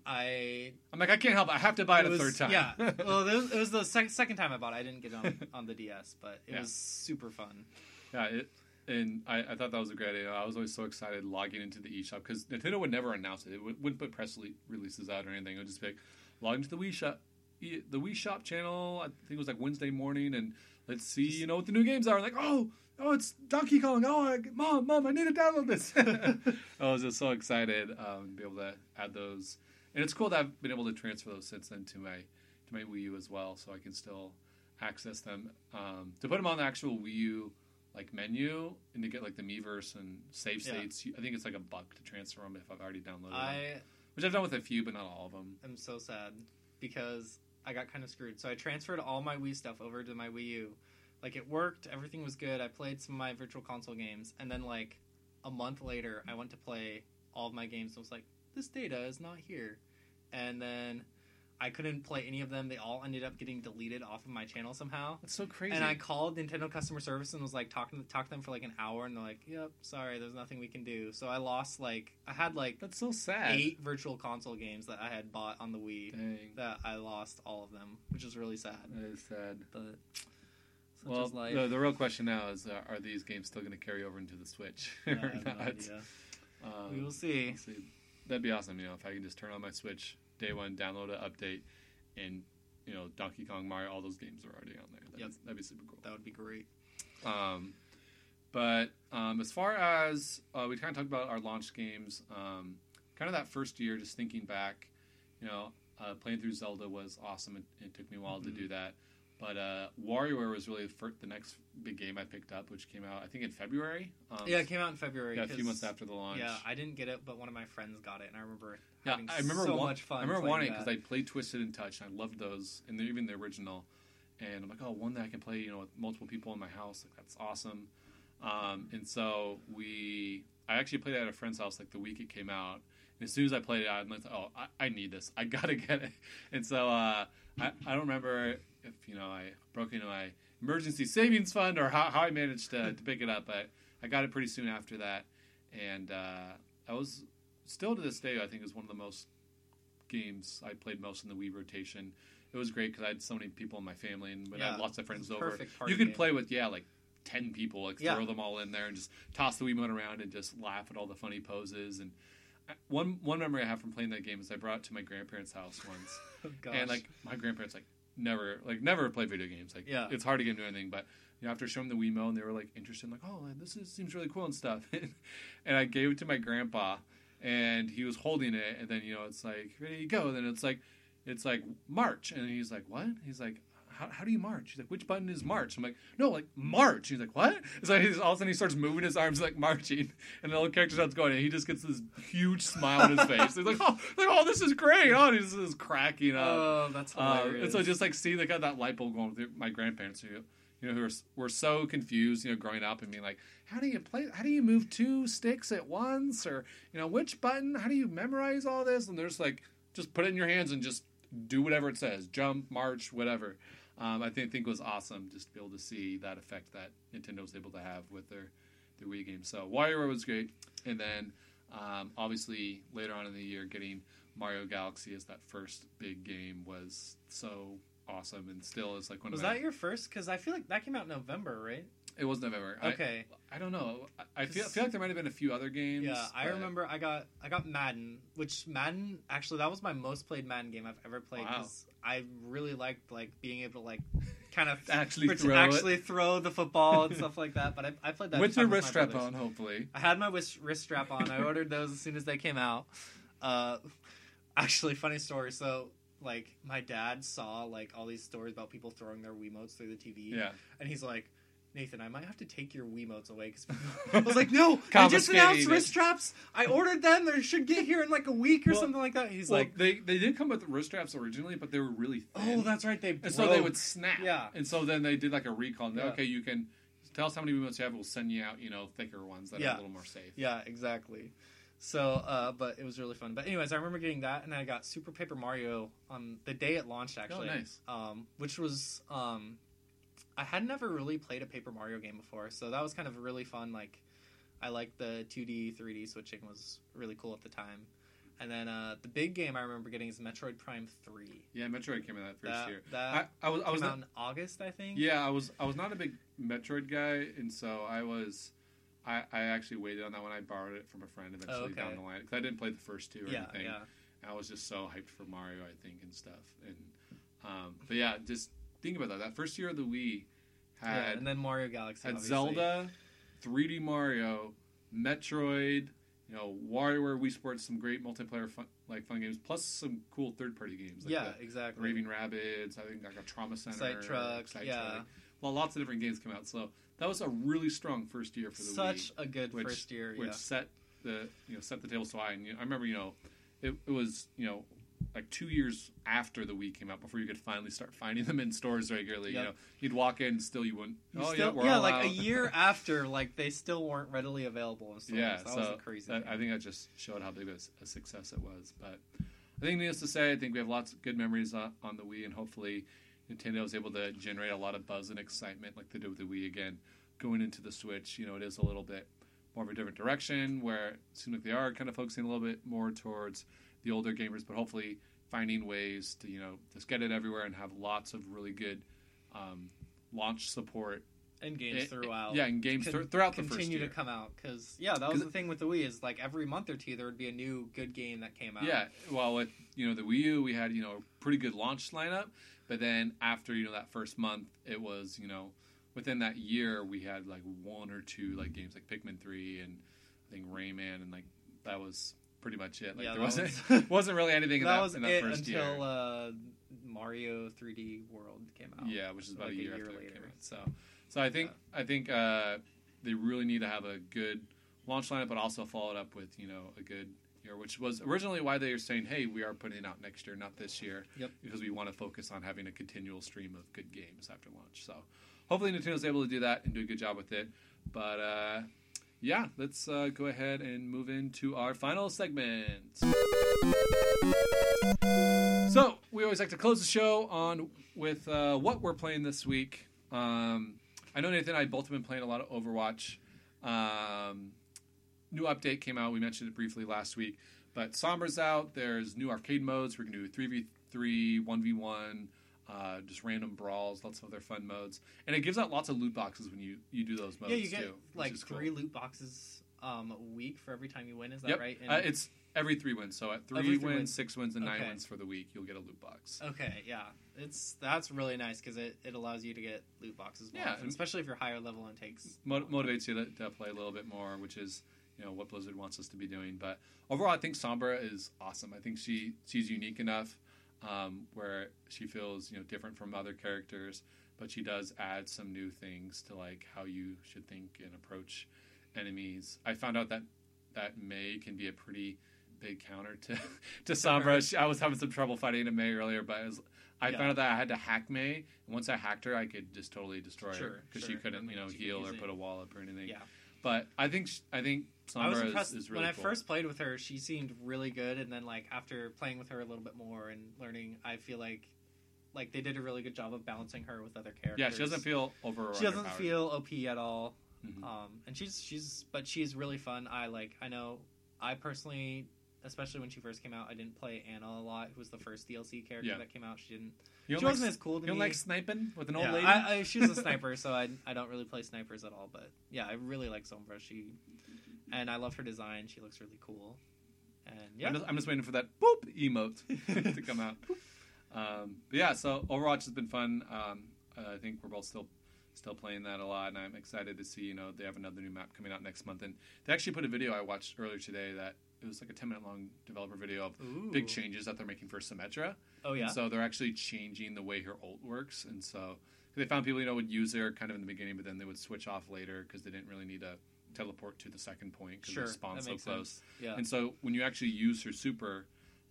I I'm like, I can't help it. I have to buy it, it a third time. Yeah, well, it was, it was the sec- second time I bought it. I didn't get it on on the DS, but it Yeah. was super fun. yeah. It, and I, I thought that was a great idea. I was always so excited logging into the eShop because Nintendo would never announce it. It would, wouldn't put press rele- releases out or anything. It would just be like, log into the Wii Shop, e- the Wii Shop channel. I think it was like Wednesday morning, and let's see, you know, what the new games are. Like, oh, oh, it's Donkey Kong. Oh, I, mom, mom, I need to download this. I was just so excited um, to be able to add those, and it's cool that I've been able to transfer those since then to my to my Wii U as well, so I can still access them. Um, to put them on the actual Wii U like menu and to get like the Miiverse and save Yeah. states, I think it's like a buck to transfer them if I've already downloaded them, which I've done with a few, but not all of them. I'm so sad because I got kind of screwed. So I transferred all my Wii stuff over to my Wii U. Like it worked, everything was good. I played some of my virtual console games, and then like a month later, I went to play all of my games and was like, "This data is not here," and then. I couldn't play any of them. They all ended up getting deleted off of my channel somehow. That's so crazy. And I called Nintendo customer service and was like talking talked to them for like an hour, and they're like, "Yep, sorry, there's nothing we can do." So I lost like I had like That's so sad. eight virtual console games that I had bought on the Wii Dang, that I lost all of them, which is really sad. that is sad. But Well, the, the real question now is: uh, Are these games still going to carry over into the Switch or no not? idea. Um, We will see. we'll see. That'd be awesome. You know, if I can just turn on my Switch day one, download an update, and you know, Donkey Kong, Mario, all those games are already on there. That'd, Yep. be, that'd be super cool. That would be great. Um, but um, as far as uh, we kind of talked about our launch games, um, kind of that first year, just thinking back, you know, uh, playing through Zelda was awesome. It, it took me a while to Mhm. do that. But uh, WarioWare was really the, fir- the next big game I picked up, which came out I think in February. Um, yeah, it came out in February. yeah, a few months after the launch. Yeah, I didn't get it, but one of my friends got it, and I remember Yeah, I remember so wa- much fun. I remember wanting because. I played Twisted and Touch, and I loved those, and they're even the original. And I'm like, oh, one that I can play, you know, with multiple people in my house, like that's awesome. Um, and so we, I actually played it at a friend's house like the week it came out. And as soon as I played it, I'm like, oh, I, I need this. I gotta get it. And so uh, I, I don't remember if you know I broke into my emergency savings fund or how, how I managed to, to pick it up, but I got it pretty soon after that. And uh, I was still to this day, I think is one of the most games I played most in the Wii rotation. It was great because I had so many people in my family, and when I had lots of friends over, you could game. play with yeah, like ten people, like Yeah. throw them all in there and just toss the Wiimote around and just laugh at all the funny poses. And one one memory I have from playing that game is I brought it to my grandparents' house once, Oh, gosh. and like my grandparents like never like never play video games. Like Yeah. it's hard to get into anything, but you know, after showing the Wiimote, and they were like interested, like oh this is, seems really cool and stuff. and I gave it to my grandpa, and he was holding it, and then you know it's like ready to go. Then it's like it's like march, and he's like what? He's like. How, how do you march? He's like, which button is march? I'm like, no, like march. He's like, what? So he's all of a sudden he starts moving his arms like marching, and the little character starts going, and he just gets this huge smile on his face. He's like, oh, like, oh, this is great. Oh, and he's just cracking up. oh, that's Uh, hilarious. and so just like seeing like that light bulb going with my grandparents, who you know, who were, were so confused, you know, growing up and being like, how do you play? How do you move two sticks at once? Or you know, which button? How do you memorize all this? And they're just like, just put it in your hands and just do whatever it says, jump, march, whatever. Um, I think think was awesome just to be able to see that effect that Nintendo was able to have with their their Wii game. So WarioWare was great, and then um, obviously later on in the year, getting Mario Galaxy as that first big game was so awesome, and still is like one Was of my. that your first? Because I feel like that came out in November, right? It was November. I- Okay. I, don't know. I, I feel, feel like there might have been a few other games. Yeah, I but- remember I got I got Madden, which Madden actually that was my most played Madden game I've ever played Wow. because I really liked like being able to like kind of Actually pret- throw it. actually throw the football and stuff like that. But I, I played that with your my wrist strap brothers. on, hopefully. I had my wrist, wrist strap on. I ordered those as soon as they came out. Uh, actually, funny story. So, like, my dad saw like all these stories about people throwing their Wiimotes through the TV, Yeah. and he's like, "Nathan, I might have to take your Wiimotes away." Cause I was like, "No, I just announced wrist straps. I ordered them. They should get here in like a week or Well- something like that." He's Well, like, they they did come with wrist straps originally, but they were really thin. "Oh, that's right. They and so they would snap. Yeah. And so then they did like a recall. And Yeah. Okay, you can tell us how many Wiimotes you have. We'll send you out, you know, thicker ones that are a little more safe. Yeah, exactly. So, uh, but it was really fun. But anyways, I remember getting that, and I got Super Paper Mario on the day it launched, actually. Oh, nice. Um, which was um, I had never really played a Paper Mario game before, so that was kind of really fun. Like, I liked the 2D, 3D switching was really cool at the time. And then uh, the big game I remember getting is Metroid Prime Three. Yeah, Metroid came in that first that, year. That I, I was I was out not, in August, I think. yeah I was I was not a big Metroid guy, and so I was. I, I actually waited on that one. I borrowed it from a friend eventually Oh, okay. down the line because I didn't play the first two or yeah, anything. yeah. I was just so hyped for Mario, I think, and stuff. And um, but yeah, just think about that. That first year of the Wii had yeah. And then Mario Galaxy. had obviously. Zelda, 3D Mario, Metroid, you know, WarioWare, Wii Sports, some great multiplayer fun, like fun games, plus some cool third party games. Like yeah, the exactly. Raving Rabbids. I think like a Trauma Center, Sight Truck, Sight yeah. Truck. Well, lots of different games come out. So that was a really strong first year for the Such Wii Such a good which- first year. which yeah. set the you know set the table so high. And you know, I remember you know it, it was you know like two years after the Wii came out before you could finally start finding them in stores regularly. You know, you'd walk in, still you wouldn't. You oh still- yeah, we're yeah, like out. a year after, like they still weren't readily available in stores. Yeah, that so was crazy. that- I think that just showed how big of a success it was. But I think needless to say, I think we have lots of good memories on, on the Wii, and hopefully Nintendo was able to generate a lot of buzz and excitement like they did with the Wii again, going into the Switch. You know, it is a little bit more of a different direction where it seems like they are kind of focusing a little bit more towards the older gamers, but hopefully finding ways to you know just get it everywhere and have lots of really good um, launch support. and games It- throughout. yeah, and games Con- throughout the first continue to come out because yeah, that was the thing with the Wii is like every month or two there would be a new good game that came out. Yeah, well, with you know the Wii U, we had you know a pretty good launch lineup, but then after you know that first month, it was you know within that year we had like one or two like games like Pikmin three and I think Rayman and like that was pretty much it. Like Yeah, there wasn't was- wasn't really anything in that in that it first until year. uh, Mario 3D World came out. yeah, which is about like a a year, year after it later. came out. So, so I think I think uh, they really need to have a good launch lineup, but also follow it up with you know a good year, which was originally why they were saying, "Hey, we are putting it out next year, not this year," Yep. because we want to focus on having a continual stream of good games after launch. So, hopefully, Nintendo's able to do that and do a good job with it. But uh, yeah, let's uh, go ahead and move into our final segment. So we always like to close the show on with uh, what we're playing this week. Um, I know Nathan and I both have been playing a lot of Overwatch. Um, new update came out. We mentioned it briefly last week, but Sombra's out. There's new arcade modes. We're gonna do three v three, one v one, uh, just random brawls, lots of other fun modes, and it gives out lots of loot boxes when you you do those modes yeah, you get too. like is cool. three loot boxes um, a week for every time you win. Is that Yep, right? uh, it's every three wins. So at three, wins, wins. six wins, and nine wins for the week, you'll get a loot box. Okay, yeah, it's that's really nice because it, it allows you to get loot boxes more, Yeah, especially if you're higher level and takes. Mo- motivates you to, to play a little bit more, which is you know what Blizzard wants us to be doing. But overall, I think Sombra is awesome. I think she she's unique enough um, where she feels you know different from other characters, but she does add some new things to like how you should think and approach enemies. I found out that that Mei can be a pretty big counter to to Sombra. She, I was having some trouble fighting a Mei earlier, but I, was, I Yeah. found out that I had to hack Mei, and once I hacked her, I could just totally destroy her because sure. she couldn't, you know, means you could heal or put a wall up or anything. Yeah, But I think I think I was impressed is, is really when I cool. first played with her. She seemed really good, and then like after playing with her a little bit more and learning, I feel like like they did a really good job of balancing her with other characters. Yeah, she doesn't feel over. She doesn't feel OP at all. Mhm. Um, and she's she's but she's really fun. I like I know I personally, especially when she first came out, I didn't play Ana a lot. Who was the first DLC character Yeah. that came out? She didn't. You she wasn't like, as cool to you don't me. like sniping with an old yeah, lady. I, I, she was a sniper, so I I don't really play snipers at all. But yeah, I really like Sombra. She and I love her design. She looks really cool. And yeah, I'm, just, I'm just waiting for that boop emote to come out. Um, but yeah, so Overwatch has been fun. Um, uh, I think we're both still still playing that a lot, and I'm excited to see. You know, they have another new map coming out next month, and they actually put a video I watched earlier today that it was like a 10 minute long developer video of Ooh. big changes that they're making for Symmetra. Oh yeah. And so they're actually changing the way her ult works, and so they found people you know would use her kind of in the beginning, but then they would switch off later because they didn't really need to teleport to the second point because sure, they spawn that so close. sense. Yeah. And so when you actually use her super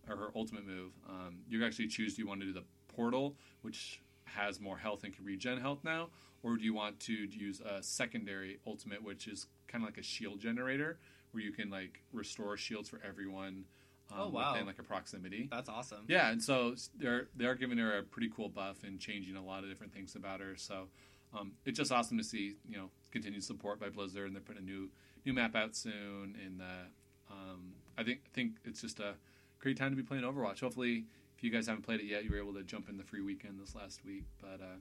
or her ultimate move, um, you actually choose do you want to do the portal, which has more health and can regen health now, or do you want to use a secondary ultimate, which is kind of like a shield generator, where you can like restore shields for everyone um, Oh, wow. within like a proximity. That's awesome. Yeah, and so they're they're giving her a pretty cool buff and changing a lot of different things about her. So um, it's just awesome to see you know continued support by Blizzard, and they're putting a new new map out soon. And uh, um, I think think it's just a great time to be playing Overwatch. Hopefully, if you guys haven't played it yet, you were able to jump in the free weekend this last week. But uh,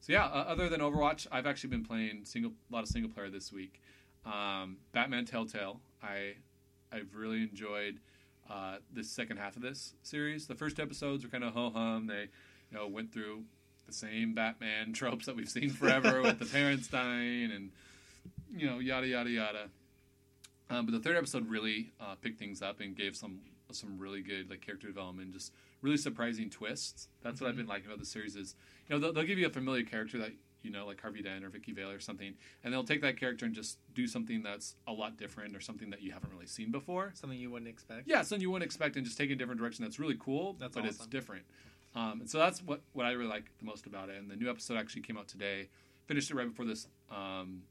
so yeah, uh, other than Overwatch, I've actually been playing single a lot of single player this week. Um, Batman Telltale, I I've really enjoyed uh, the second half of this series. The first episodes were kind of ho hum. They, you know, went through the same Batman tropes that we've seen forever with the parents dying and you know yada yada yada. Um, but the third episode really uh, picked things up and gave some some really good like character development, just really surprising twists. That's what I've been liking about the series is you know they'll, they'll give you a familiar character that you know like Harvey Dent or Vicki Vale or something, and they'll take that character and just do something that's a lot different or something that you haven't really seen before. Something you wouldn't expect. Yeah, something you wouldn't expect and just take a different direction. That's really cool, That's but it's awesome. different. Um, and so that's what, what I really like the most about it. And the new episode actually came out today. Finished it right before this um,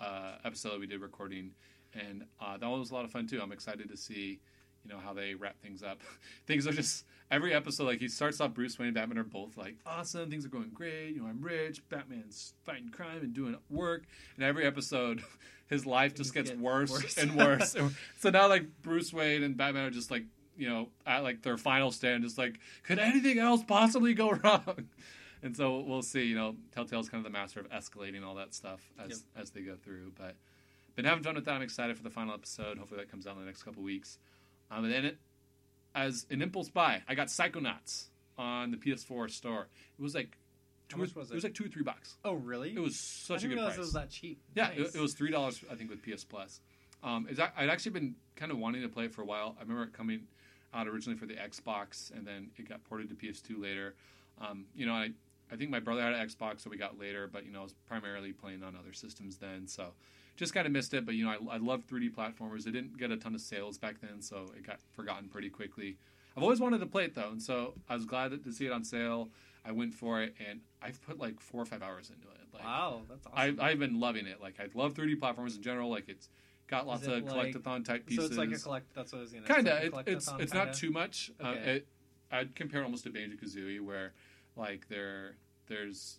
uh, episode we did recording, and uh, that one was a lot of fun too. I'm excited to see, you know, how they wrap things up. things are just every episode like he starts off. Bruce Wayne and Batman are both like awesome. Things are going great. You know, I'm rich. Batman's fighting crime and doing work. And every episode, his life just Things gets worse, worse. and worse. so now like Bruce Wayne and Batman are just like you know at like their final stand, just like could anything else possibly go wrong? And so we'll see. You know, Telltale's kind of the master of escalating all that stuff as Yep. as they go through. But been having fun with that. I'm excited for the final episode. Hopefully that comes out in the next couple weeks. Um, and then it, as an impulse buy, I got Psychonauts on the PS4 store. It was like two How or, was it it? was like two or three bucks. Oh really? It was such a good price. it was that cheap. Yeah, Nice. it, it was three dollars, I think, with PS Plus. Um, I'd actually been kind of wanting to play it for a while. I remember it coming out originally for the Xbox, and then it got ported to PS2 later. Um, you know, I I think my brother had an Xbox, so we got later, but you know, I was primarily playing on other systems then, so just kind of missed it. But you know, I, I love 3D platformers. It didn't get a ton of sales back then, so it got forgotten pretty quickly. I've always wanted to play it though, and so I was glad to see it on sale. I went for it, and I've put like four or five hours into it. Like, Wow, that's awesome. I, I've been loving it. Like I love 3D platformers in general. Like it's got lots of like- collectathon type pieces. So it's like a collect. That's what I was gonna. kind of. It's, It, like a it's it's kinda? not too much. Uh, Okay. it, I'd compare it almost to Banjo Kazooie, where like there there's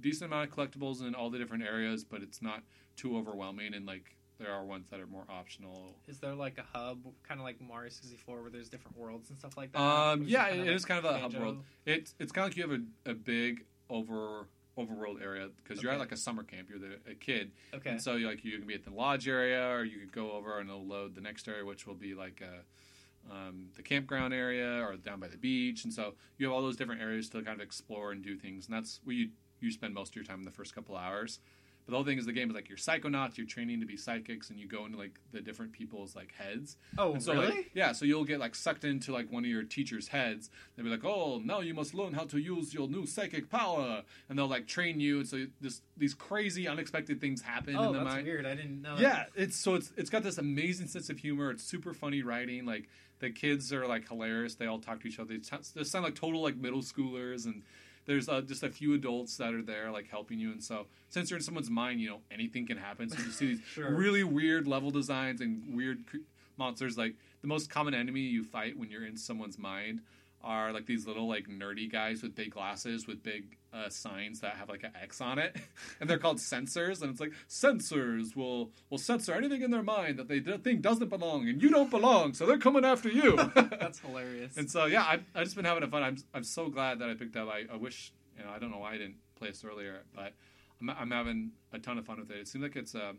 decent amount of collectibles in all the different areas, but it's not too overwhelming. And like there are ones that are more optional. Is there like a hub, kind of like Mario 64, where there's different worlds and stuff like that? Um, yeah, kinda it like is kind of a hub world. It's it's kind of like you have a, a big over overworld area because you're at like a summer camp. You're the, a kid, Okay. And so you like you can be at the lodge area, or you could go over and it'll load the next area, which will be like a, um, the campground area or down by the beach. And so you have all those different areas to kind of explore and do things. And that's where you you spend most of your time in the first couple hours. But the whole thing is the game is like you're psychonauts, you're training to be psychics, and you go into like the different people's like heads. oh, And so really? like yeah, so you'll get like sucked into like one of your teacher's heads. They'll be like, "Oh, now you must learn how to use your new psychic power," and they'll like train you. And so this these crazy, unexpected things happen oh, in the that's mind. weird. I didn't know. Yeah, it's so it's it's got this amazing sense of humor. It's super funny writing. Like the kids are like hilarious. They all talk to each other. They, t- they sound like total like middle schoolers, and there's uh, just a few adults that are there like helping you, and so since you're in someone's mind, you know anything can happen. So you see these Sure. really weird level designs and weird cre- monsters. Like the most common enemy you fight when you're in someone's mind are like these little like nerdy guys with big glasses with big uh, signs that have like an X on it, and they're called censors. And it's like censors will will censor anything in their mind that they think doesn't belong, and you don't belong, so they're coming after you. That's hilarious. and so yeah, I've, I've just been having a fun. I'm I'm so glad that I picked up. I, I wish you know I don't know why I didn't play this earlier, but I'm I'm having a ton of fun with it. It seems like it's a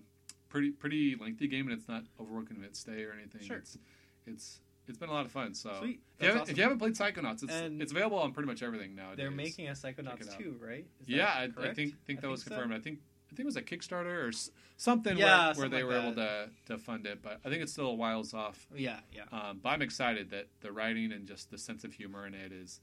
pretty pretty lengthy game, and it's not overworking in its stay or anything. Sure. It's it's it's been a lot of fun. So Sweet. If, you haven't, awesome. if you haven't played Psychonauts, it's And it's available on pretty much everything nowadays. They're making a Psychonauts. 2, right? Is that Yeah, I, I think think that was so. confirmed. I think I think it was a Kickstarter or something Yeah, where, where they like were able to to fund it. But I think it's still a whiles off. Yeah, yeah. Um, but I'm excited that the writing and just the sense of humor in it is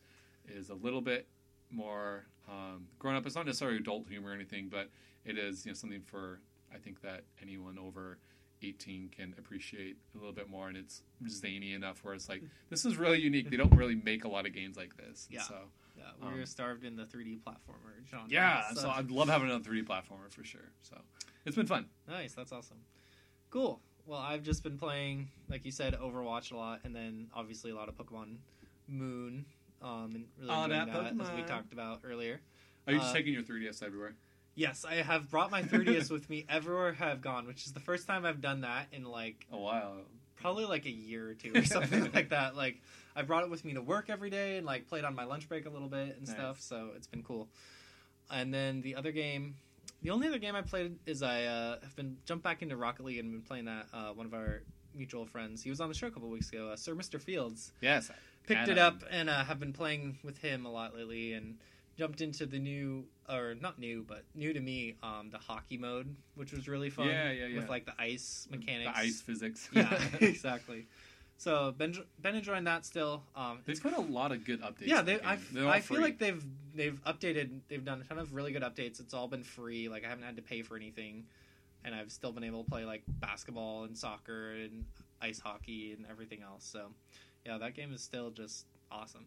is a little bit more um, grown up. It's not necessarily adult humor or anything, but it is you know something for I think that anyone over 18 can appreciate a little bit more, and it's zany enough where it's like this is really unique. They don't really make a lot of games like this. Yeah. So yeah we're um, starved in the 3D platformer genre. yeah, so I'd love having another 3D platformer for sure. So it's been fun. Nice, that's awesome. Cool. Well, I've just been playing, like you said, Overwatch a lot, and then obviously a lot of Pokemon Moon, um, and really enjoying that that, as we talked about earlier. Are you just Uh, taking your 3DS everywhere? Yes, I have brought my 3DS with me everywhere I've gone, which is the first time I've done that in like A while. probably like a year or two or something like that. Like I brought it with me to work every day and like played on my lunch break a little bit and Nice. stuff. So it's been cool. And then the other game, the only other game I played is I uh, have been jumped back into Rocket League and been playing that. Uh, one of our mutual friends, he was on the show a couple weeks ago. Uh, Sir Mr. Fields Yes. picked it up and uh, have been playing with him a lot lately and jumped into the new or not new but new to me um, the hockey mode which was really fun Yeah, yeah, yeah. with like the ice mechanics The ice physics. yeah exactly so been been enjoying that still um, They've put a lot of good updates. yeah they, game. I, feel free. like they've they've updated they've done a ton of really good updates it's all been free like i haven't had to pay for anything and i've still been able to play like basketball and soccer and ice hockey and everything else so yeah that game is still just awesome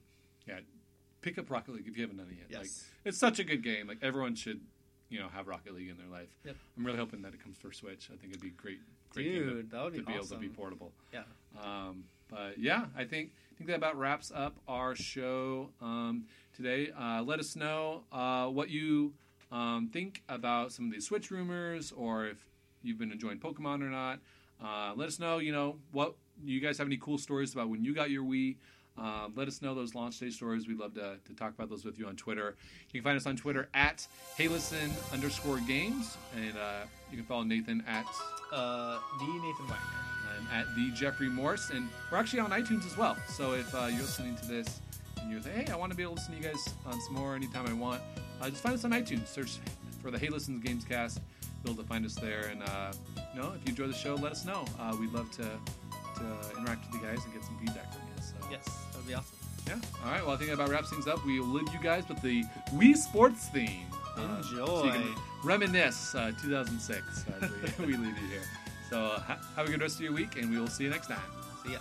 pick up Rocket League if you haven't done it yet. Like yes it's such a good game. Like everyone should, you know, have Rocket League in their life. Yep. I'm really hoping that it comes for Switch. I think it'd be great, great game to- dude that would be, to, be, be awesome able to be portable. Yeah. Um, but yeah, I think I think that about wraps up our show um, today. Uh, let us know uh, what you um, think about some of these Switch rumors, or if you've been enjoying Pokemon or not. Uh, let us know. You know what you guys have any cool stories about when you got your Wii. Um, let us know those launch day stories. We'd love to, to talk about those with you on Twitter. You can find us on Twitter at HeyListen underscore games, and uh, you can follow Nathan at uh the nathan wagner I'm at the Jeffrey Morse, and we're actually on iTunes as well. So if uh, you're listening to this and you're saying, "Hey, I want to be able to listen to you guys on some more anytime I want," uh, just find us on iTunes. Search for the Hey Listens Games Cast. You'll be able to find us there. And uh, you know, if you enjoy the show, let us know. Uh, we'd love to to interact with you guys and get some feedback from you. So yes that would be awesome yeah. All right. Well, I think that about wraps things up. We will leave you guys with the Wii Sports theme. Uh, so you can Enjoy. reminisce uh, 2006 as we, we leave you here. So uh, ha- have a good rest of your week, and we will see you next time. see ya